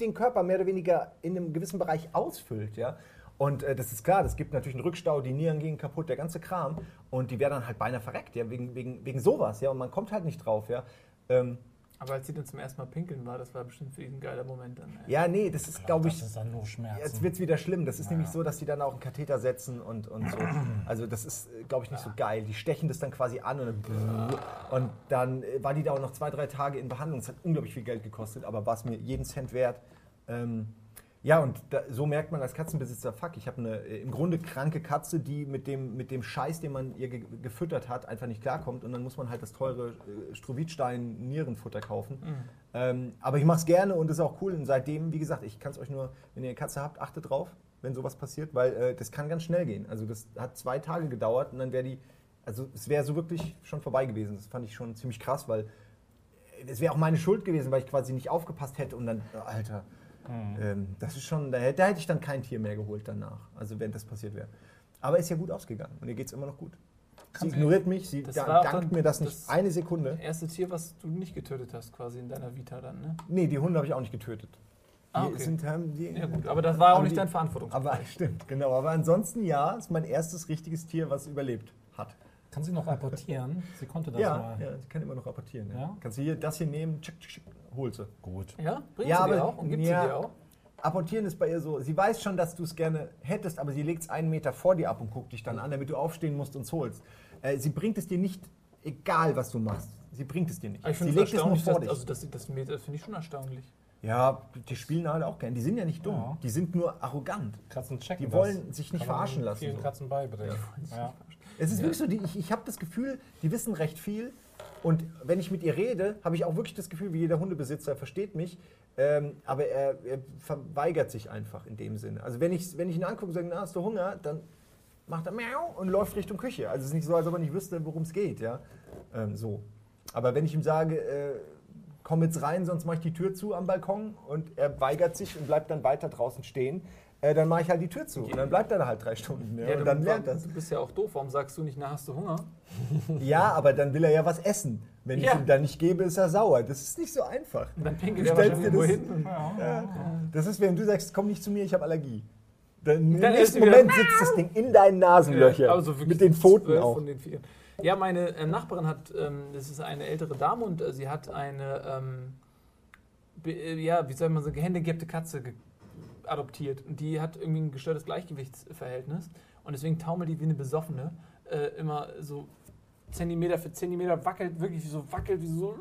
den Körper mehr oder weniger in einem gewissen Bereich ausfüllt. Ja? Und äh, das ist klar, das gibt natürlich einen Rückstau, die Nieren gehen kaputt, der ganze Kram. Und die wäre dann halt beinahe verreckt, ja? wegen, wegen, wegen sowas. Ja? Und man kommt halt nicht drauf. Ja? Ähm, Aber als sie dann zum ersten Mal pinkeln war, das war bestimmt für ihn ein geiler Moment dann. ey. ja, nee, das ist, glaube ich, Das ist dann nur Schmerzen. Jetzt wird es wieder schlimm. Das ist Ja. nämlich so, dass die dann auch einen Katheter setzen und, und so. [clears throat] Also das ist, glaube ich, nicht so geil. Die stechen das dann quasi an und dann, und dann äh, war die da auch noch zwei, drei Tage in Behandlung. Das hat unglaublich viel Geld gekostet, aber war es mir jeden Cent wert. Ähm, ja, und da, so merkt man als Katzenbesitzer, fuck, ich habe eine äh, im Grunde kranke Katze, die mit dem, mit dem Scheiß, den man ihr ge gefüttert hat, einfach nicht klarkommt. Und dann muss man halt das teure äh, Strovidstein-Nierenfutter kaufen. Ähm, aber ich mache es gerne und ist auch cool. Und seitdem, wie gesagt, ich kann es euch nur, wenn ihr eine Katze habt, achtet drauf, wenn sowas passiert, weil äh, das kann ganz schnell gehen. Also das hat zwei Tage gedauert und dann wäre die, also es wäre so wirklich schon vorbei gewesen. Das fand ich schon ziemlich krass, weil äh, es wäre auch meine Schuld gewesen, weil ich quasi nicht aufgepasst hätte und dann, äh, Alter, ähm, das ist schon, da, hätte- da hätte ich dann kein Tier mehr geholt danach, also wenn das passiert wäre. Aber ist ja gut ausgegangen und ihr geht es immer noch gut. Sie Kannst du- ignoriert mich, sie da, dankt mir das nicht das- eine Sekunde. Das erste Tier, was du nicht getötet hast, quasi in deiner Vita dann, ne? Nee, die Hunde habe ich auch nicht getötet. Ah, okay. sind, die, Ja gut, aber das war auch nicht die- dein Verantwortungsbereich. Aber [laughs] stimmt, genau. Aber ansonsten ja, ist mein erstes richtiges Tier, was überlebt hat. Kann sie noch apportieren? Sie konnte das ja, mal. ja, ich kann immer noch rapportieren. Ja. Ja? Kannst du hier das hier nehmen, tschick, tschick, tschick, hol sie. Gut. Ja? Bringt Ja, sie aber- dir auch und gibt ja. sie dir auch? Apportieren ist bei ihr so, sie weiß schon, dass du es gerne hättest, aber sie legt es einen Meter vor dir ab und guckt dich dann an, damit du aufstehen musst und es holst. Äh, sie bringt es dir nicht, egal was du machst. Sie bringt es dir nicht. Aber ich sie finde es legt es nur vor dass, dich. also das, das, das, finde ich schon erstaunlich. ja, die spielen halt auch gern. Die sind ja nicht dumm. Ja. Die sind nur arrogant. Katzen checken Die das. wollen sich nicht verarschen lassen, Vielen so. Katzen beibringen. Ja. Es ist wirklich so, die, ich, ich habe das Gefühl, die wissen recht viel. Und wenn ich mit ihr rede, habe ich auch wirklich das Gefühl, wie jeder Hundebesitzer versteht mich. Ähm, aber er, er verweigert sich einfach in dem Sinne. Also wenn ich, wenn ich ihn angucke und sage, na, hast du Hunger, dann macht er miau und läuft Richtung Küche. Also es ist nicht so, als ob er nicht wüsste, worum es geht, ja. Ähm, so. Aber wenn ich ihm sage, äh, komm jetzt rein, sonst mache ich die Tür zu am Balkon und er weigert sich und bleibt dann weiter draußen stehen, äh, dann mache ich halt die Tür zu und dann bleibt er da halt drei Stunden. Ja, Ja, und du, dann lernt das. Du bist ja auch doof. Warum sagst du nicht, na, hast du Hunger? [laughs] Ja, aber dann will er ja was essen. Wenn Ja. ich ihm dann nicht gebe, ist er sauer. Das ist nicht so einfach. Und dann pinkelt Du er dir das- hin. Ja. Das ist, wenn du sagst, komm nicht zu mir, ich habe Allergie. Dann im Dann ist nächsten Moment sitzt das Ding in deinen Nasenlöcher. Also wirklich mit den Pfoten auch. Von den vier. Ja, meine äh, Nachbarin hat, ähm, das ist eine ältere Dame und äh, sie hat eine, ähm, be, äh, ja, wie soll man sagen, gehandicapte Katze ge adoptiert. Und die hat irgendwie ein gestörtes Gleichgewichtsverhältnis und deswegen taumelt die wie eine Besoffene äh, immer so Zentimeter für Zentimeter wackelt, wirklich so wackelt, wie so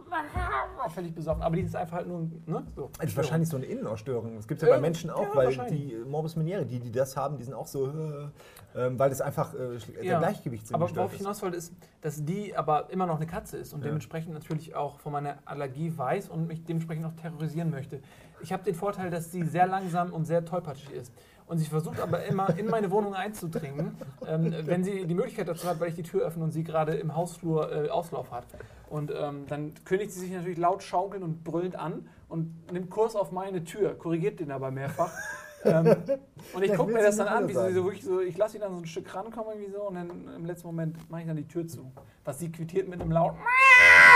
[laughs] völlig besoffen. Aber die ist einfach halt nur, ne? So. Das ist wahrscheinlich so eine Innenausstörung. Das gibt es ja bei Ähm, Menschen auch, ja, weil die äh, Morbus Meniere, die, die das haben, die sind auch so, äh, ähm, weil das einfach äh, der Ja, Gleichgewichtssinn Aber worauf ich ist. hinaus wollte, ist, dass die aber immer noch eine Katze ist und Ja. dementsprechend natürlich auch von meiner Allergie weiß und mich dementsprechend auch terrorisieren möchte. Ich habe den Vorteil, dass sie sehr langsam und sehr tollpatschig ist. Und sie versucht aber immer in meine Wohnung einzudringen, ähm, wenn sie die Möglichkeit dazu hat, weil ich die Tür öffne und sie gerade im Hausflur äh, Auslauf hat. Und ähm, dann kündigt sie sich natürlich laut schaukelnd und brüllend an und nimmt Kurs auf meine Tür, korrigiert den aber mehrfach. ähm, und ich gucke mir das dann an, wie sie so wirklich so, ich lasse sie dann so ein Stück rankommen irgendwie so und dann im letzten Moment mache ich dann die Tür zu. Was sie quittiert mit einem lauten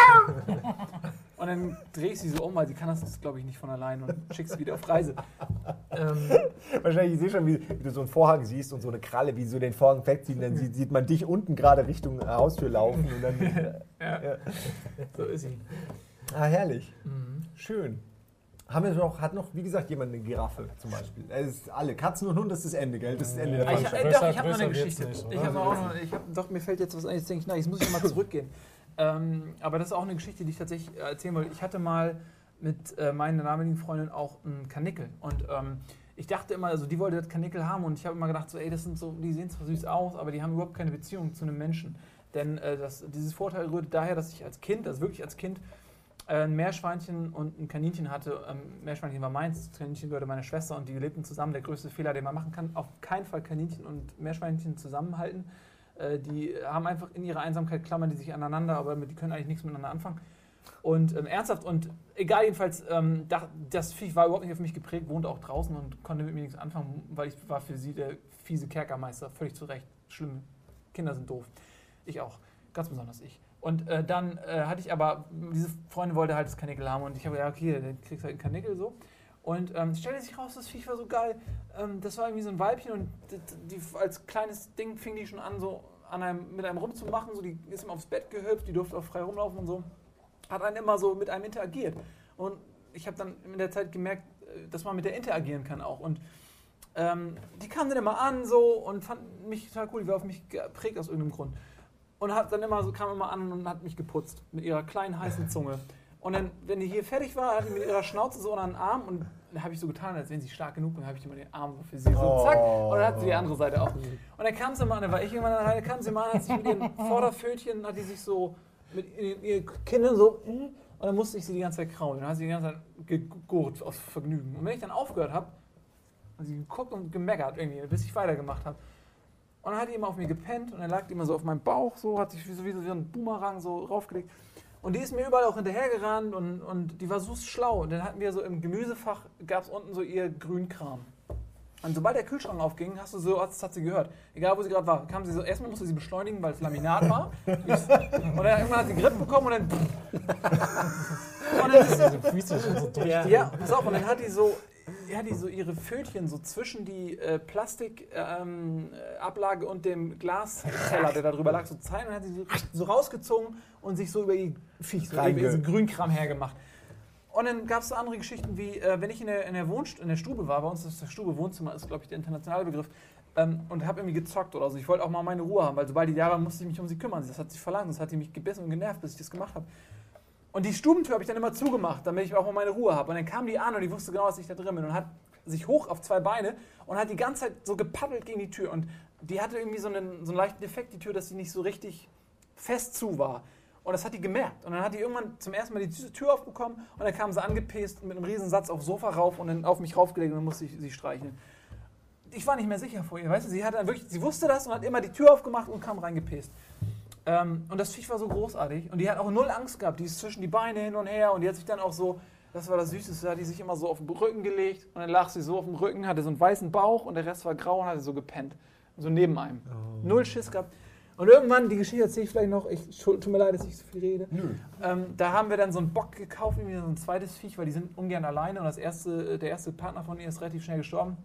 [laughs] Und dann drehe ich sie so um, weil sie kann das, glaube ich, nicht von allein und schick sie wieder auf Reise. Ähm, Wahrscheinlich, ich sehe schon, wie, wie du so einen Vorhang siehst und so eine Kralle, wie so den Vorhang wegziehen, dann sieht, sieht man dich unten gerade Richtung äh, Haustür laufen und dann. [laughs] ja, ja. so ist sie. Ah, herrlich. Mhm. Schön. Haben wir noch, hat noch, wie gesagt, jemand eine Giraffe zum Beispiel? Es ist alle. Katzen und Hund, das ist das Ende, gell? Das ist das Ende der Ah, ich, Veranstaltung. äh, doch, ich habe noch eine Geschichte. nicht, ich habe auch noch, ich hab, doch, mir fällt jetzt was ein, jetzt denke ich, na, jetzt muss ich mal [laughs] zurückgehen. Ähm, aber das ist auch eine Geschichte, die ich tatsächlich äh, erzählen wollte. Ich hatte mal mit äh, meiner damaligen Freundin auch einen Kanickel. Und ähm, ich dachte immer, also die wollte das Kanickel haben und ich habe immer gedacht, so, ey, das sind so, die sehen zwar süß aus, aber die haben überhaupt keine Beziehung zu einem Menschen. Denn äh, das, dieses Vorteil rührt daher, dass ich als Kind, also wirklich als Kind, äh, ein Meerschweinchen und ein Kaninchen hatte. Ähm, Meerschweinchen war meins, das Kaninchen gehörte meiner Schwester und die lebten zusammen. Der größte Fehler, den man machen kann, auf keinen Fall Kaninchen und Meerschweinchen zusammenhalten. Äh, die haben einfach in ihrer Einsamkeit klammern die sich aneinander, aber die können eigentlich nichts miteinander anfangen. Und ähm, ernsthaft und egal jedenfalls, ähm, da, das Viech war überhaupt nicht auf mich geprägt, wohnte auch draußen und konnte mit mir nichts anfangen, weil ich war für sie der fiese Kerkermeister, völlig zu Recht. Schlimm. Kinder sind doof. Ich auch. Ganz besonders ich. Und äh, dann äh, hatte ich aber, diese Freundin wollte halt das Kanickel haben und ich habe gesagt, okay, dann kriegst du halt ein Kanickel so. Und ähm, stellte sich raus, das Viech war so geil. Ähm, das war irgendwie so ein Weibchen und die, die, als kleines Ding fing die schon an, so an einem, mit einem rumzumachen. So, die ist immer aufs Bett gehüpft, die durfte auch frei rumlaufen und so. Hat einen immer so mit einem interagiert. Und ich habe dann in der Zeit gemerkt, äh, dass man mit der interagieren kann auch. Und ähm, die kam dann immer an so und fand mich total cool, die war auf mich geprägt aus irgendeinem Grund. Und hat dann immer so, kam immer an und hat mich geputzt mit ihrer kleinen heißen Zunge. Und dann, wenn die hier fertig war, hat die mit ihrer Schnauze so an den Arm und habe ich so getan, als wenn sie stark genug bin, habe ich immer den Arm so für sie so zack und dann hat sie die andere Seite auch. Und dann kam sie mal an, dann war ich irgendwann alleine, kam sie mal an, hat sich mit ihren [laughs] Vorderpfötchen, hat die sich so mit ihren Kindern so mm, und dann musste ich sie die ganze Zeit kraulen. Dann hat sie die ganze Zeit gegurrt aus Vergnügen. Und wenn ich dann aufgehört habe, hat sie geguckt und gemeckert irgendwie, bis ich weitergemacht habe. Und dann hat die immer auf mir gepennt und dann lag die immer so auf meinem Bauch, so hat sich wie so, wie so wie ein Boomerang so raufgelegt. Und die ist mir überall auch hinterhergerannt und, und die war so schlau. Und dann hatten wir so im Gemüsefach, gab es unten so ihr Grünkram. Und sobald der Kühlschrank aufging, hast du so, das hat sie gehört. Egal wo sie gerade war, kam sie so, erstmal musste sie beschleunigen, weil es Laminat war. [laughs] und dann irgendwann hat sie Grip bekommen und dann. [laughs] und dann ist, Diese Füße schon so durch. ja, pass auf, und dann hat die so, hat die so ihre Pfötchen so zwischen die äh, Plastikablage ähm, äh, und dem Glasteller, der da drüber lag, so zeigen und hat sie so, so rausgezogen und sich so über ihr Viech, so über diesen Grünkram hergemacht. Und dann gab es so andere Geschichten wie, äh, wenn ich in der, in, der Wohnst in der Stube war, bei uns ist das Stube, Wohnzimmer ist, glaube ich, der internationale Begriff, ähm, und habe irgendwie gezockt oder so. Ich wollte auch mal meine Ruhe haben, weil sobald die da war, musste ich mich um sie kümmern. Das hat sich verlangt, das hat die mich gebissen und genervt, bis ich das gemacht habe. Und die Stubentür habe ich dann immer zugemacht, damit ich auch mal meine Ruhe habe. Und dann kam die an und die wusste genau, dass ich da drin bin und hat sich hoch auf zwei Beine und hat die ganze Zeit so gepaddelt gegen die Tür. Und die hatte irgendwie so einen, so einen leichten Defekt, die Tür, dass sie nicht so richtig fest zu war. Und das hat die gemerkt. Und dann hat die irgendwann zum ersten Mal die Tür aufbekommen und dann kam sie angepäst mit einem riesen Satz aufs Sofa rauf und dann auf mich raufgelegt und dann musste ich sie streicheln. ich war nicht mehr sicher vor ihr, weißt du, sie hat dann wirklich, sie wusste das und hat immer die Tür aufgemacht und kam reingepäst. Ähm, und das Viech war so großartig und die hat auch null Angst gehabt, die ist zwischen die Beine hin und her und die hat sich dann auch so, das war das Süßeste, da hat die sich immer so auf den Rücken gelegt und dann lag sie so auf dem Rücken, hatte so einen weißen Bauch und der Rest war grau und hatte so gepennt. So neben einem. Null Schiss gehabt. Und irgendwann, die Geschichte erzähle ich vielleicht noch, ich tut mir leid, dass ich so viel rede. Ähm, da haben wir dann so einen Bock gekauft, irgendwie so ein zweites Viech, weil die sind ungern alleine und das erste, der erste Partner von ihr ist relativ schnell gestorben.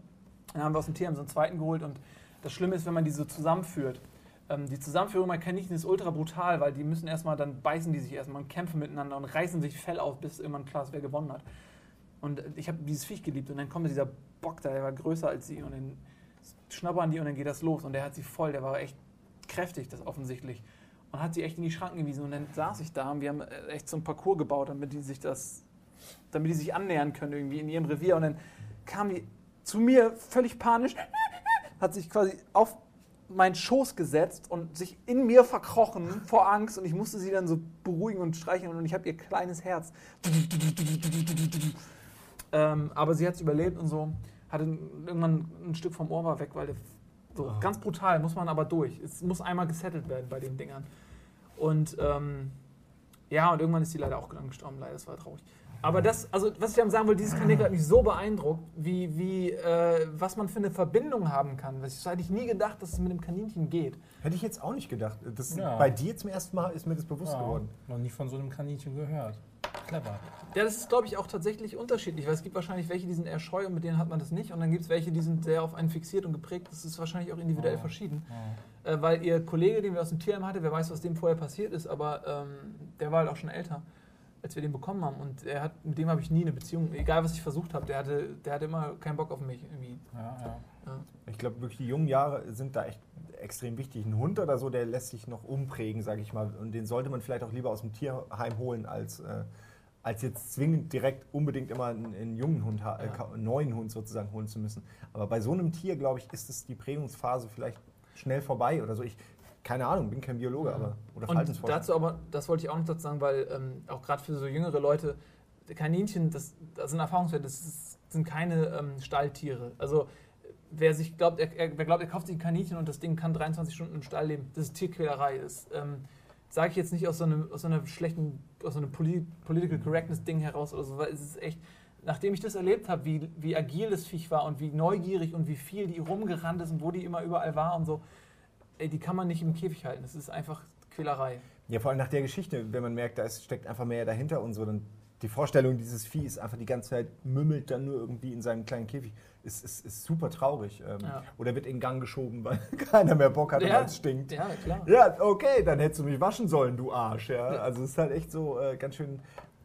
Dann haben wir aus dem Tierheim so einen zweiten geholt und das Schlimme ist, wenn man die so zusammenführt. Ähm, die Zusammenführung bei Kaninchen ist ultra brutal, weil die müssen erstmal, dann beißen die sich erstmal und kämpfen miteinander und reißen sich Fell auf, bis irgendwann klar ist, wer gewonnen hat. Und ich habe dieses Viech geliebt und dann kommt dieser Bock da, der war größer als sie und dann schnappern die und dann geht das los und der hat sie voll, der war echt kräftig, das offensichtlich. Und hat sie echt in die Schranken gewiesen und dann saß ich da und wir haben äh, echt so ein Parcours gebaut, damit die sich das, damit die sich annähern können irgendwie in ihrem Revier und dann kam die zu mir völlig panisch, [laughs] hat sich quasi auf meinen Schoß gesetzt und sich in mir verkrochen vor Angst und ich musste sie dann so beruhigen und streicheln und ich habe ihr kleines Herz. Ähm, aber sie hat es überlebt und so. Hatte irgendwann ein Stück vom Ohr war weg, weil der so ganz brutal muss man aber durch. Es muss einmal gesettelt werden bei den Dingern. Und ähm, ja, und irgendwann ist sie leider auch gestorben, leider, das war traurig. Aber das, also was ich damit sagen will, dieses Kaninchen hat mich so beeindruckt, wie, wie äh, was man für eine Verbindung haben kann. Das hätte ich nie gedacht, dass es mit einem Kaninchen geht. Hätte ich jetzt auch nicht gedacht. Das, Ja. Bei dir zum ersten Mal ist mir das bewusst Ja, geworden. noch nie von so einem Kaninchen gehört. Clever. Ja, das ist, glaube ich, auch tatsächlich unterschiedlich, weil es gibt wahrscheinlich welche, die sind eher scheu und mit denen hat man das nicht. Und dann gibt es welche, die sind sehr auf einen fixiert und geprägt. Das ist wahrscheinlich auch individuell Ja. verschieden. Ja. Äh, weil ihr Kollege, den wir aus dem Tierheim hatten, wer weiß, was dem vorher passiert ist, aber ähm, der war halt auch schon älter, als wir den bekommen haben. Und er hat, mit dem habe ich nie eine Beziehung, egal was ich versucht habe, der hatte, der hatte immer keinen Bock auf mich irgendwie. Ja, ja. Ja. Ich glaube, wirklich die jungen Jahre sind da echt extrem wichtig. Ein Hund oder so, der lässt sich noch umprägen, sage ich mal. Und den sollte man vielleicht auch lieber aus dem Tierheim holen, als, äh, als jetzt zwingend direkt unbedingt immer einen, einen jungen Hund, äh, einen neuen Hund sozusagen holen zu müssen. Aber bei so einem Tier, glaube ich, ist es die Prägungsphase vielleicht schnell vorbei oder so. Ich, keine Ahnung, bin kein Biologe, aber oder Und dazu aber, das wollte ich auch noch dazu sagen, weil ähm, auch gerade für so jüngere Leute, Kaninchen, das, das sind Erfahrungswerte, das sind keine ähm, Stalltiere. Also wer sich glaubt, er, er, wer glaubt, er kauft sich ein Kaninchen und das Ding kann 23 Stunden im Stall leben, das ist Tierquälerei. Das ähm, sage ich jetzt nicht aus so einem, aus so einer schlechten, aus so einem Poli Political Correctness Ding heraus oder so, weil es ist echt, nachdem ich das erlebt habe, wie, wie agil das Viech war und wie neugierig und wie viel die rumgerannt ist und wo die immer überall war und so, ey, die kann man nicht im Käfig halten. Das ist einfach Quälerei. Ja, vor allem nach der Geschichte, wenn man merkt, da ist, steckt einfach mehr dahinter und so, dann die Vorstellung, dieses Vieh ist einfach die ganze Zeit mümmelt dann nur irgendwie in seinem kleinen Käfig, ist, ist, ist super traurig. Ähm, Ja. Oder wird in Gang geschoben, [laughs] weil keiner mehr Bock hat, Ja. weil es stinkt. Ja, klar. Ja, okay, dann hättest du mich waschen sollen, du Arsch. Ja? Also es ist halt echt so äh, ganz schön.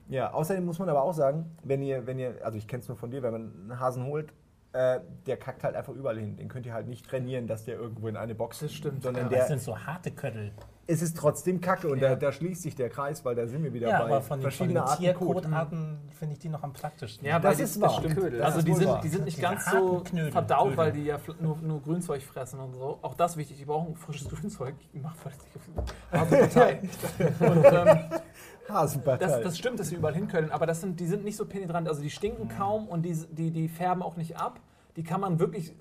Ja, außerdem muss man aber auch sagen, wenn ihr, wenn ihr, also ich kenne es nur von dir, wenn man einen Hasen holt, äh, der kackt halt einfach überall hin. Den könnt ihr halt nicht trainieren, dass der irgendwo in eine Box. Das stimmt, Sondern ja. Das der, sind so harte Köttel. es ist trotzdem Kacke und Ja. da, da schließt sich der Kreis, weil da sind wir wieder Ja, bei aber von den, von den verschiedenen Arten Kot. Tierkotarten finde ich die noch am praktischsten. Ja, Das weil ist die, wahr. das stimmt. Das also ist die sind, wahr. die sind nicht ganz so Knödel, verdaut, Knödel. weil die ja nur, nur Grünzeug fressen und so. Auch das wichtig, die brauchen frisches [laughs] Grünzeug. Ich mach voll die Partei. [laughs] [laughs] und, ähm, Hasenpartei. das, das stimmt, dass sie überall hin können, aber das sind, die sind nicht so penetrant. Also die stinken kaum und die, die, die färben auch nicht ab. Die kann man wirklich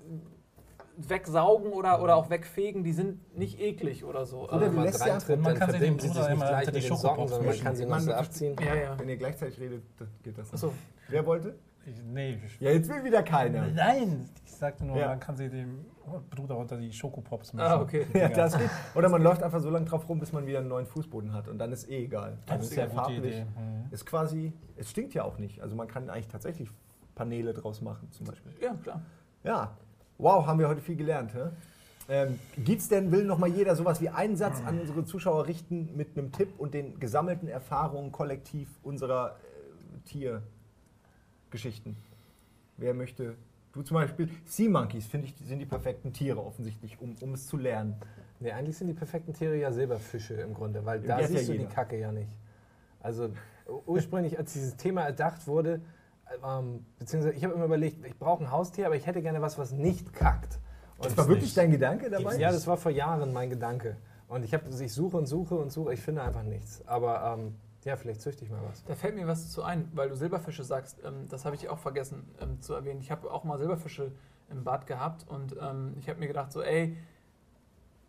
wegsaugen oder, oder auch wegfegen. Die sind nicht eklig oder so. Oder Ähm, du lässt sie einfach- reintritt, man dann kann sie dem Bruder nicht immer gleich mit den Socken, sondern man kann sie noch Man- so abziehen. ja, ja. Wenn ihr gleichzeitig redet, dann geht das nicht. Achso. Wer wollte? Ich, nee, ich, Ja, jetzt will wieder keiner. Nein, ich sagte nur, Ja. man kann sie dem Bruder unter die Schokopops mischen. Ah, okay. [laughs] Ja, das geht. Oder man läuft einfach so lange drauf rum, bis man wieder einen neuen Fußboden hat und dann ist eh egal. Dann Das ist ja farblich. Mhm. Ist quasi, es stinkt ja auch nicht. Also man kann eigentlich tatsächlich Paneele draus machen, zum Beispiel. Ja, klar. Ja, wow, haben wir heute viel gelernt. Hä? Ähm, gibt's denn, will noch mal jeder sowas wie einen Satz an unsere Zuschauer richten mit einem Tipp und den gesammelten Erfahrungen kollektiv unserer äh, Tiergeschichten? Wer möchte? Du zum Beispiel, Sea Monkeys, finde ich, sind die perfekten Tiere offensichtlich, um, um es zu lernen. Nee, eigentlich sind die perfekten Tiere ja Silberfische im Grunde, weil da siehst ja du die jeder. Kacke ja nicht. Also ursprünglich, als dieses Thema erdacht wurde, ähm, beziehungsweise ich habe immer überlegt, ich brauche ein Haustier, aber ich hätte gerne was, was nicht kackt. Und Das war wirklich nicht. dein Gedanke dabei? Ja, das war vor Jahren mein Gedanke. Und ich, hab, ich suche und suche und suche, ich finde einfach nichts. Aber ähm, ja, vielleicht züchte ich mal was. Da fällt mir was zu ein, weil du Silberfische sagst. Ähm, das habe ich auch vergessen ähm, zu erwähnen. Ich habe auch mal Silberfische im Bad gehabt und ähm, ich habe mir gedacht, so, ey,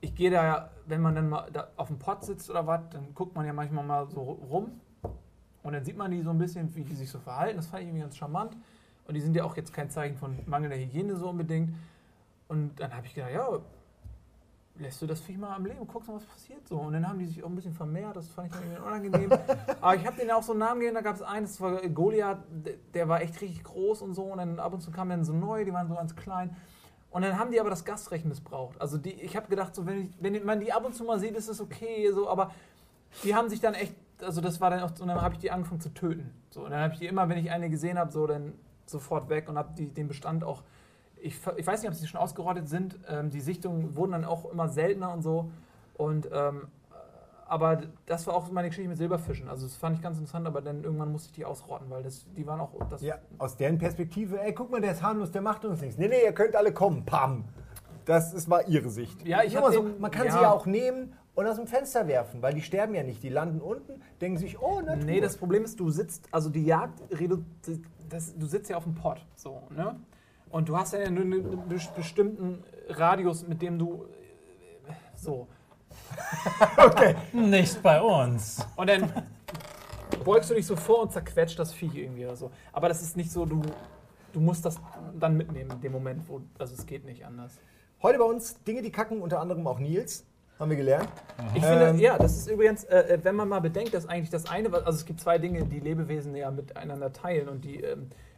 ich gehe da ja, wenn man dann mal auf dem Pott sitzt oder was, dann guckt man ja manchmal mal so rum und dann sieht man die so ein bisschen, wie die sich so verhalten. Das fand ich irgendwie ganz charmant. Und die sind ja auch jetzt kein Zeichen von mangelnder Hygiene so unbedingt. Und dann habe ich gedacht, ja, lässt du das Viech mal am Leben, guckst mal, was passiert so. Und dann haben die sich auch ein bisschen vermehrt, das fand ich dann irgendwie unangenehm. [laughs] Aber ich habe denen auch so einen Namen gegeben, da gab es einen, das war Goliath, der- der war echt richtig groß und so. Und dann ab und zu kamen dann so neue, die waren so ganz klein. Und dann haben die aber das Gastrecht missbraucht. Also die, ich habe gedacht, so, wenn, ich, wenn man die ab und zu mal sieht, ist es okay, so, aber die haben sich dann echt, also das war dann auch, und dann habe ich die angefangen zu töten. So, und dann habe ich die immer, wenn ich eine gesehen habe, so dann sofort weg und habe den Bestand auch, ich, ich weiß nicht, ob sie schon ausgerottet sind, ähm, die Sichtungen wurden dann auch immer seltener und so. Und ähm, aber das war auch meine Geschichte mit Silberfischen. Also das fand ich ganz interessant, aber dann irgendwann musste ich die ausrotten, weil das, die waren auch das. Ja, aus deren Perspektive, ey, guck mal, der ist harmlos, der macht uns nichts. Nee, nee, ihr könnt alle kommen, pam. Das ist mal ihre Sicht. Ja, ich mal so, den- man kann ja. sie ja auch nehmen und aus dem Fenster werfen, weil die sterben ja nicht. Die landen unten, denken sich, oh, Natur. Nee, das Problem ist, du sitzt, also die Jagd, das, du sitzt ja auf dem Pott, so, ne? Und du hast ja nur einen einen bestimmten Radius, mit dem du, so. [laughs] Nicht bei uns. Und dann beugst du dich so vor und zerquetscht das Viech irgendwie oder so. Aber das ist nicht so, du, du musst das dann mitnehmen in dem Moment, wo, also es geht nicht anders. Heute bei uns Dinge, die kacken, unter anderem auch Nils, haben wir gelernt. Ich Ähm, finde, ja, das ist übrigens, äh, äh, wenn man mal bedenkt, dass eigentlich das eine, also es gibt zwei Dinge, die Lebewesen ja miteinander teilen und die, ähm, äh,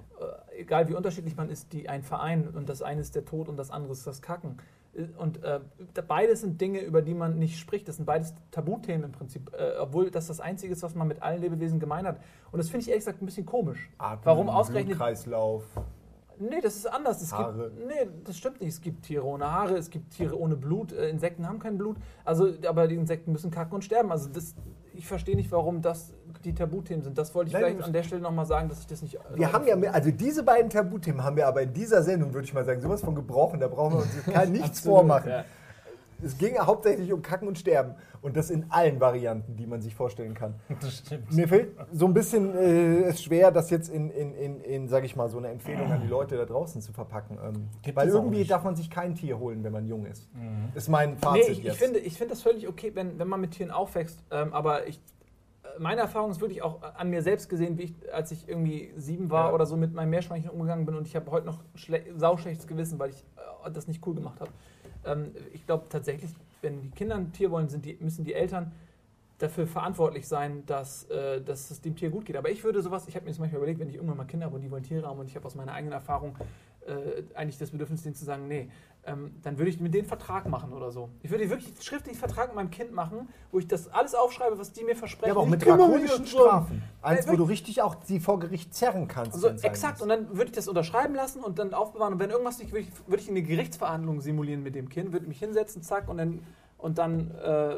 egal wie unterschiedlich man ist, die ein Verein und das eine ist der Tod und das andere ist das Kacken. Äh, Und äh, beides sind Dinge, über die man nicht spricht. Das sind beides Tabuthemen im Prinzip, äh, obwohl das das Einzige ist, was man mit allen Lebewesen gemein hat. Und das finde ich ehrlich gesagt ein bisschen komisch. Atmen, Warum ausgerechnet Blutkreislauf. Nee, das ist anders. Es Haare. Gibt, nee, das stimmt nicht. Es gibt Tiere ohne Haare, es gibt Tiere ohne Blut. Äh, Insekten haben kein Blut. Also, aber die Insekten müssen kacken und sterben. Also das, ich verstehe nicht, warum das die Tabuthemen sind. Das wollte ich Nein, vielleicht an der Stelle nochmal sagen, dass ich das nicht. Wir haben ja, mehr- also diese beiden Tabuthemen haben wir aber in dieser Sendung, würde ich mal sagen, sowas von gebrochen. Da brauchen wir uns kein [laughs] nichts vormachen. Ja. Es ging ja hauptsächlich um Kacken und Sterben. Und das in allen Varianten, die man sich vorstellen kann. [laughs] Das stimmt. Mir fällt so ein bisschen äh, es schwer, das jetzt in, in, in, in sage ich mal, so eine Empfehlung an die Leute da draußen zu verpacken. Ähm, weil irgendwie darf man sich kein Tier holen, wenn man jung ist. Mhm. Ist mein Nee, Fazit ich, ich jetzt. finde, ich finde das völlig okay, wenn, wenn man mit Tieren aufwächst. Ähm, aber ich, meine Erfahrung ist wirklich auch an mir selbst gesehen, wie ich, als ich irgendwie sieben war Ja. oder so mit meinem Meerschweinchen umgegangen bin und ich habe heute noch schle sauschlechtes Gewissen, weil ich äh, das nicht cool gemacht habe. Ähm, ich glaube tatsächlich, wenn die Kinder ein Tier wollen, die, müssen die Eltern dafür verantwortlich sein, dass, äh, dass es dem Tier gut geht. Aber ich würde sowas, ich habe mir das manchmal überlegt, wenn ich irgendwann mal Kinder habe und die wollen Tiere haben und ich habe aus meiner eigenen Erfahrung äh, eigentlich das Bedürfnis, denen zu sagen, nee, ähm, dann würde ich mit denen Vertrag machen oder so. Ich würde wirklich einen schriftlichen Vertrag mit meinem Kind machen, wo ich das alles aufschreibe, was die mir versprechen. ja, aber auch mit drakonischen. Strafen. Eins, Äh, wo du richtig auch sie vor Gericht zerren kannst. Also exakt, und dann würde ich das unterschreiben lassen und dann aufbewahren. Und wenn irgendwas nicht, würde ich, würde ich eine Gerichtsverhandlung simulieren mit dem Kind, würde mich hinsetzen, zack, und dann, und dann äh,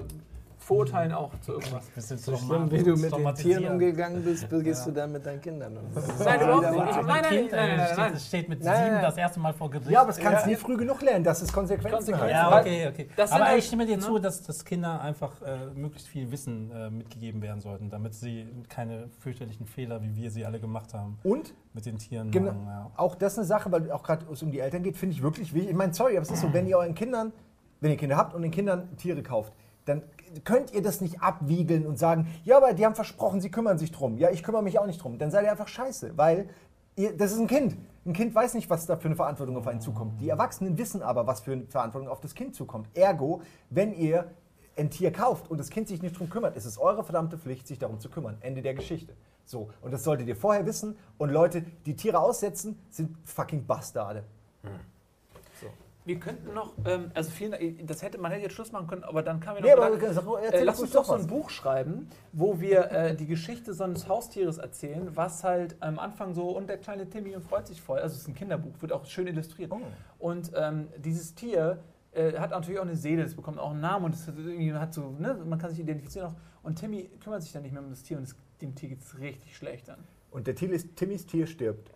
verurteilen auch zu irgendwas. Bisschen So trauma- schlimm, wie du mit den. Tieren umgegangen bist, begehst du dann mit deinen Kindern. um. Nein, überhaupt nicht. Nein, nein, nein, äh, nein, es steht mit Nein, sieben das erste Mal vor Gericht. ja, aber es kannst du Ja. nie früh genug lernen, dass es Konsequenzen, Konsequenzen. hat. Ja, Weil- okay, okay. das Aber halt- ich stimme dir ne? zu, dass, dass Kinder einfach äh, möglichst viel Wissen äh, mitgegeben werden sollten, damit sie keine fürchterlichen Fehler, wie wir sie alle gemacht haben, Und mit den Tieren Genau. machen. Ja. auch das ist eine Sache, weil auch gerade es um die Eltern geht, finde ich wirklich wichtig. Ich meine, sorry, aber es ist so, wenn ihr euren Kindern, wenn ihr Kinder habt und den Kindern Tiere kauft, dann könnt ihr das nicht abwiegeln und sagen, ja, aber die haben versprochen, sie kümmern sich drum. Ja, ich kümmere mich auch nicht drum. Dann seid ihr einfach scheiße, weil ihr, das ist ein Kind. Ein Kind weiß nicht, was da für eine Verantwortung auf einen zukommt. Die Erwachsenen wissen aber, was für eine Verantwortung auf das Kind zukommt. Ergo, wenn ihr ein Tier kauft und das Kind sich nicht drum kümmert, ist es eure verdammte Pflicht, sich darum zu kümmern. Ende der Geschichte. So, und das solltet ihr vorher wissen. Und Leute, die Tiere aussetzen, sind fucking Bastarde. Wir könnten noch, ähm, also vielen, das hätte man hätte jetzt Schluss machen können, aber dann kam mir noch Nee, aber gedacht, sag, äh, lass uns doch so ein Buch schreiben, wo wir äh, die Geschichte so eines Haustieres erzählen, was halt am Anfang so und der kleine Timmy und freut sich voll. Also es ist ein Kinderbuch, wird auch schön illustriert. Oh. Und ähm, dieses Tier äh, hat natürlich auch eine Seele, es bekommt auch einen Namen und es hat so, ne, man kann sich identifizieren auch. Und Timmy kümmert sich dann nicht mehr um das Tier und es, dem Tier geht es richtig schlecht dann. Und der Tier ist, Timmys Tier stirbt.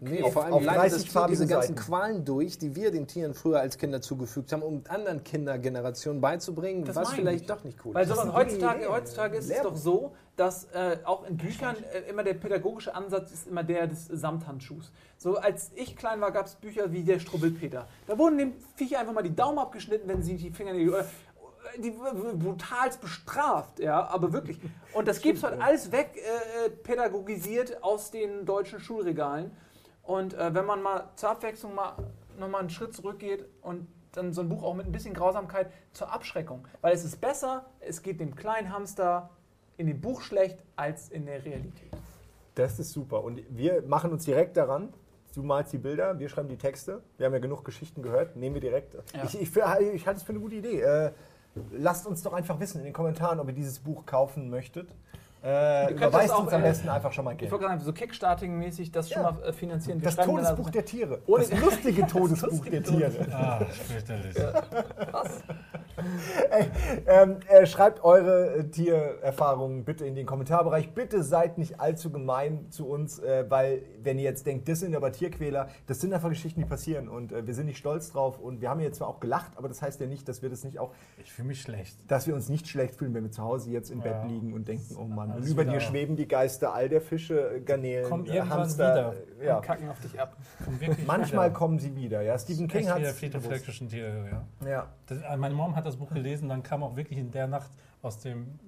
Nee, Auf- vor allem auf leidet das 30 Tier diese ganzen Seiten. Qualen durch, die wir den Tieren früher als Kinder zugefügt haben, um anderen Kindergenerationen beizubringen, Das was vielleicht ich. doch nicht cool Weil ist. gute heutzutage, heutzutage ist es Lehrbuch. doch so, dass äh, auch in Büchern äh, immer der pädagogische Ansatz ist immer der des Samthandschuhs. So als ich klein war, gab es Bücher wie der Strubbelpeter. Da wurden dem Viech einfach mal die Daumen abgeschnitten, wenn sie die Finger nicht. Äh, die w- w- brutalst bestraft, ja, aber wirklich. Und das gibt's heute alles weg, äh, äh, pädagogisiert aus den deutschen Schulregalen. Und äh, wenn man mal zur Abwechslung mal nochmal einen Schritt zurückgeht und dann so ein Buch auch mit ein bisschen Grausamkeit zur Abschreckung. Weil es ist besser, es geht dem kleinen Hamster in dem Buch schlecht als in der Realität. Das ist super. Und wir machen uns direkt daran. Du malst die Bilder, wir schreiben die Texte. Wir haben ja genug Geschichten gehört, nehmen wir direkt. Ja. Ich, ich, ich halte es für eine gute Idee. Äh, lasst uns doch einfach wissen in den Kommentaren, ob ihr dieses Buch kaufen möchtet. Äh, könnt überweist auch, uns am äh, besten einfach schon mal Ich Geld. wollte gerade sagen, so Kickstarting-mäßig das schon Ja. mal äh, finanzieren. Wir Das Todesbuch der Tiere. [laughs] Ohne- [laughs] Das lustige Todesbuch der Tiere. Ah, fürchterlich. Ähm, äh, schreibt eure Tiererfahrungen bitte in den Kommentarbereich. Bitte seid nicht allzu gemein zu uns, äh, weil wenn ihr jetzt denkt, das sind aber Tierquäler, das sind einfach Geschichten, die passieren und äh, wir sind nicht stolz drauf und wir haben jetzt zwar auch gelacht, aber das heißt ja nicht, dass wir das nicht auch, Ich fühle mich schlecht. dass wir uns nicht schlecht fühlen, wenn wir zu Hause jetzt im Ja. Bett liegen und denken, oh Mann, und Alles über wieder- dir schweben die Geister all der Fische, äh, Garnelen, Kommt äh, irgendwann Hamster. äh, Ja. und kacken auf dich ab. Wirklich [laughs] Manchmal wieder. kommen sie wieder. Ja, Stephen King hat wieder es frischen Tiere, ja. ja. Das, äh, meine Mom hat das Buch gelesen, dann kam auch wirklich in der Nacht aus dem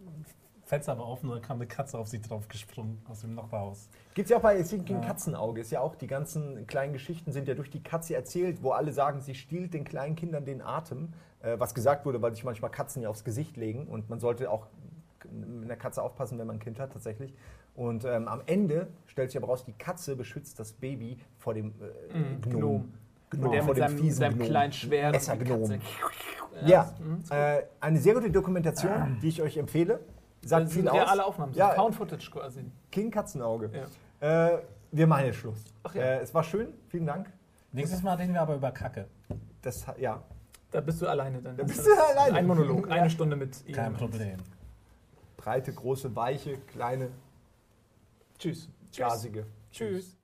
Fenster aber offen und dann kam eine Katze auf sie drauf gesprungen aus dem Nachbarhaus. Gibt es ja auch bei Stephen King Ja. Katzenauge. Ist ja auch, die ganzen kleinen Geschichten sind ja durch die Katze erzählt, wo alle sagen, sie stiehlt den kleinen Kindern den Atem. Äh, was gesagt wurde, weil sich manchmal Katzen ja aufs Gesicht legen und man sollte auch mit einer Katze aufpassen, wenn man ein Kind hat, tatsächlich. Und ähm, am Ende stellt sich aber raus, die Katze beschützt das Baby vor dem äh, Mhm, Gnom. Gnom. Gnom, Und der vor mit dem seinem, fiesen seinem Gnom. kleinen Schwert. Katze. Ja, gut. äh, eine sehr gute Dokumentation, die ich euch empfehle. Sagt das viel sind aus. reale Aufnahmen, so Ja. Found Footage quasi. King Katzenauge. Ja. Äh, wir machen jetzt Schluss. Ach ja. äh, es war schön, vielen Dank. Nächstes Mal reden wir aber über Kacke. Das, ja, Da bist du alleine dann. Da bist du alleine. Ein Monolog, eine Stunde mit ihm. Kein Problem. Breite, große, weiche, kleine, Tschüss. gasige. Tschüss.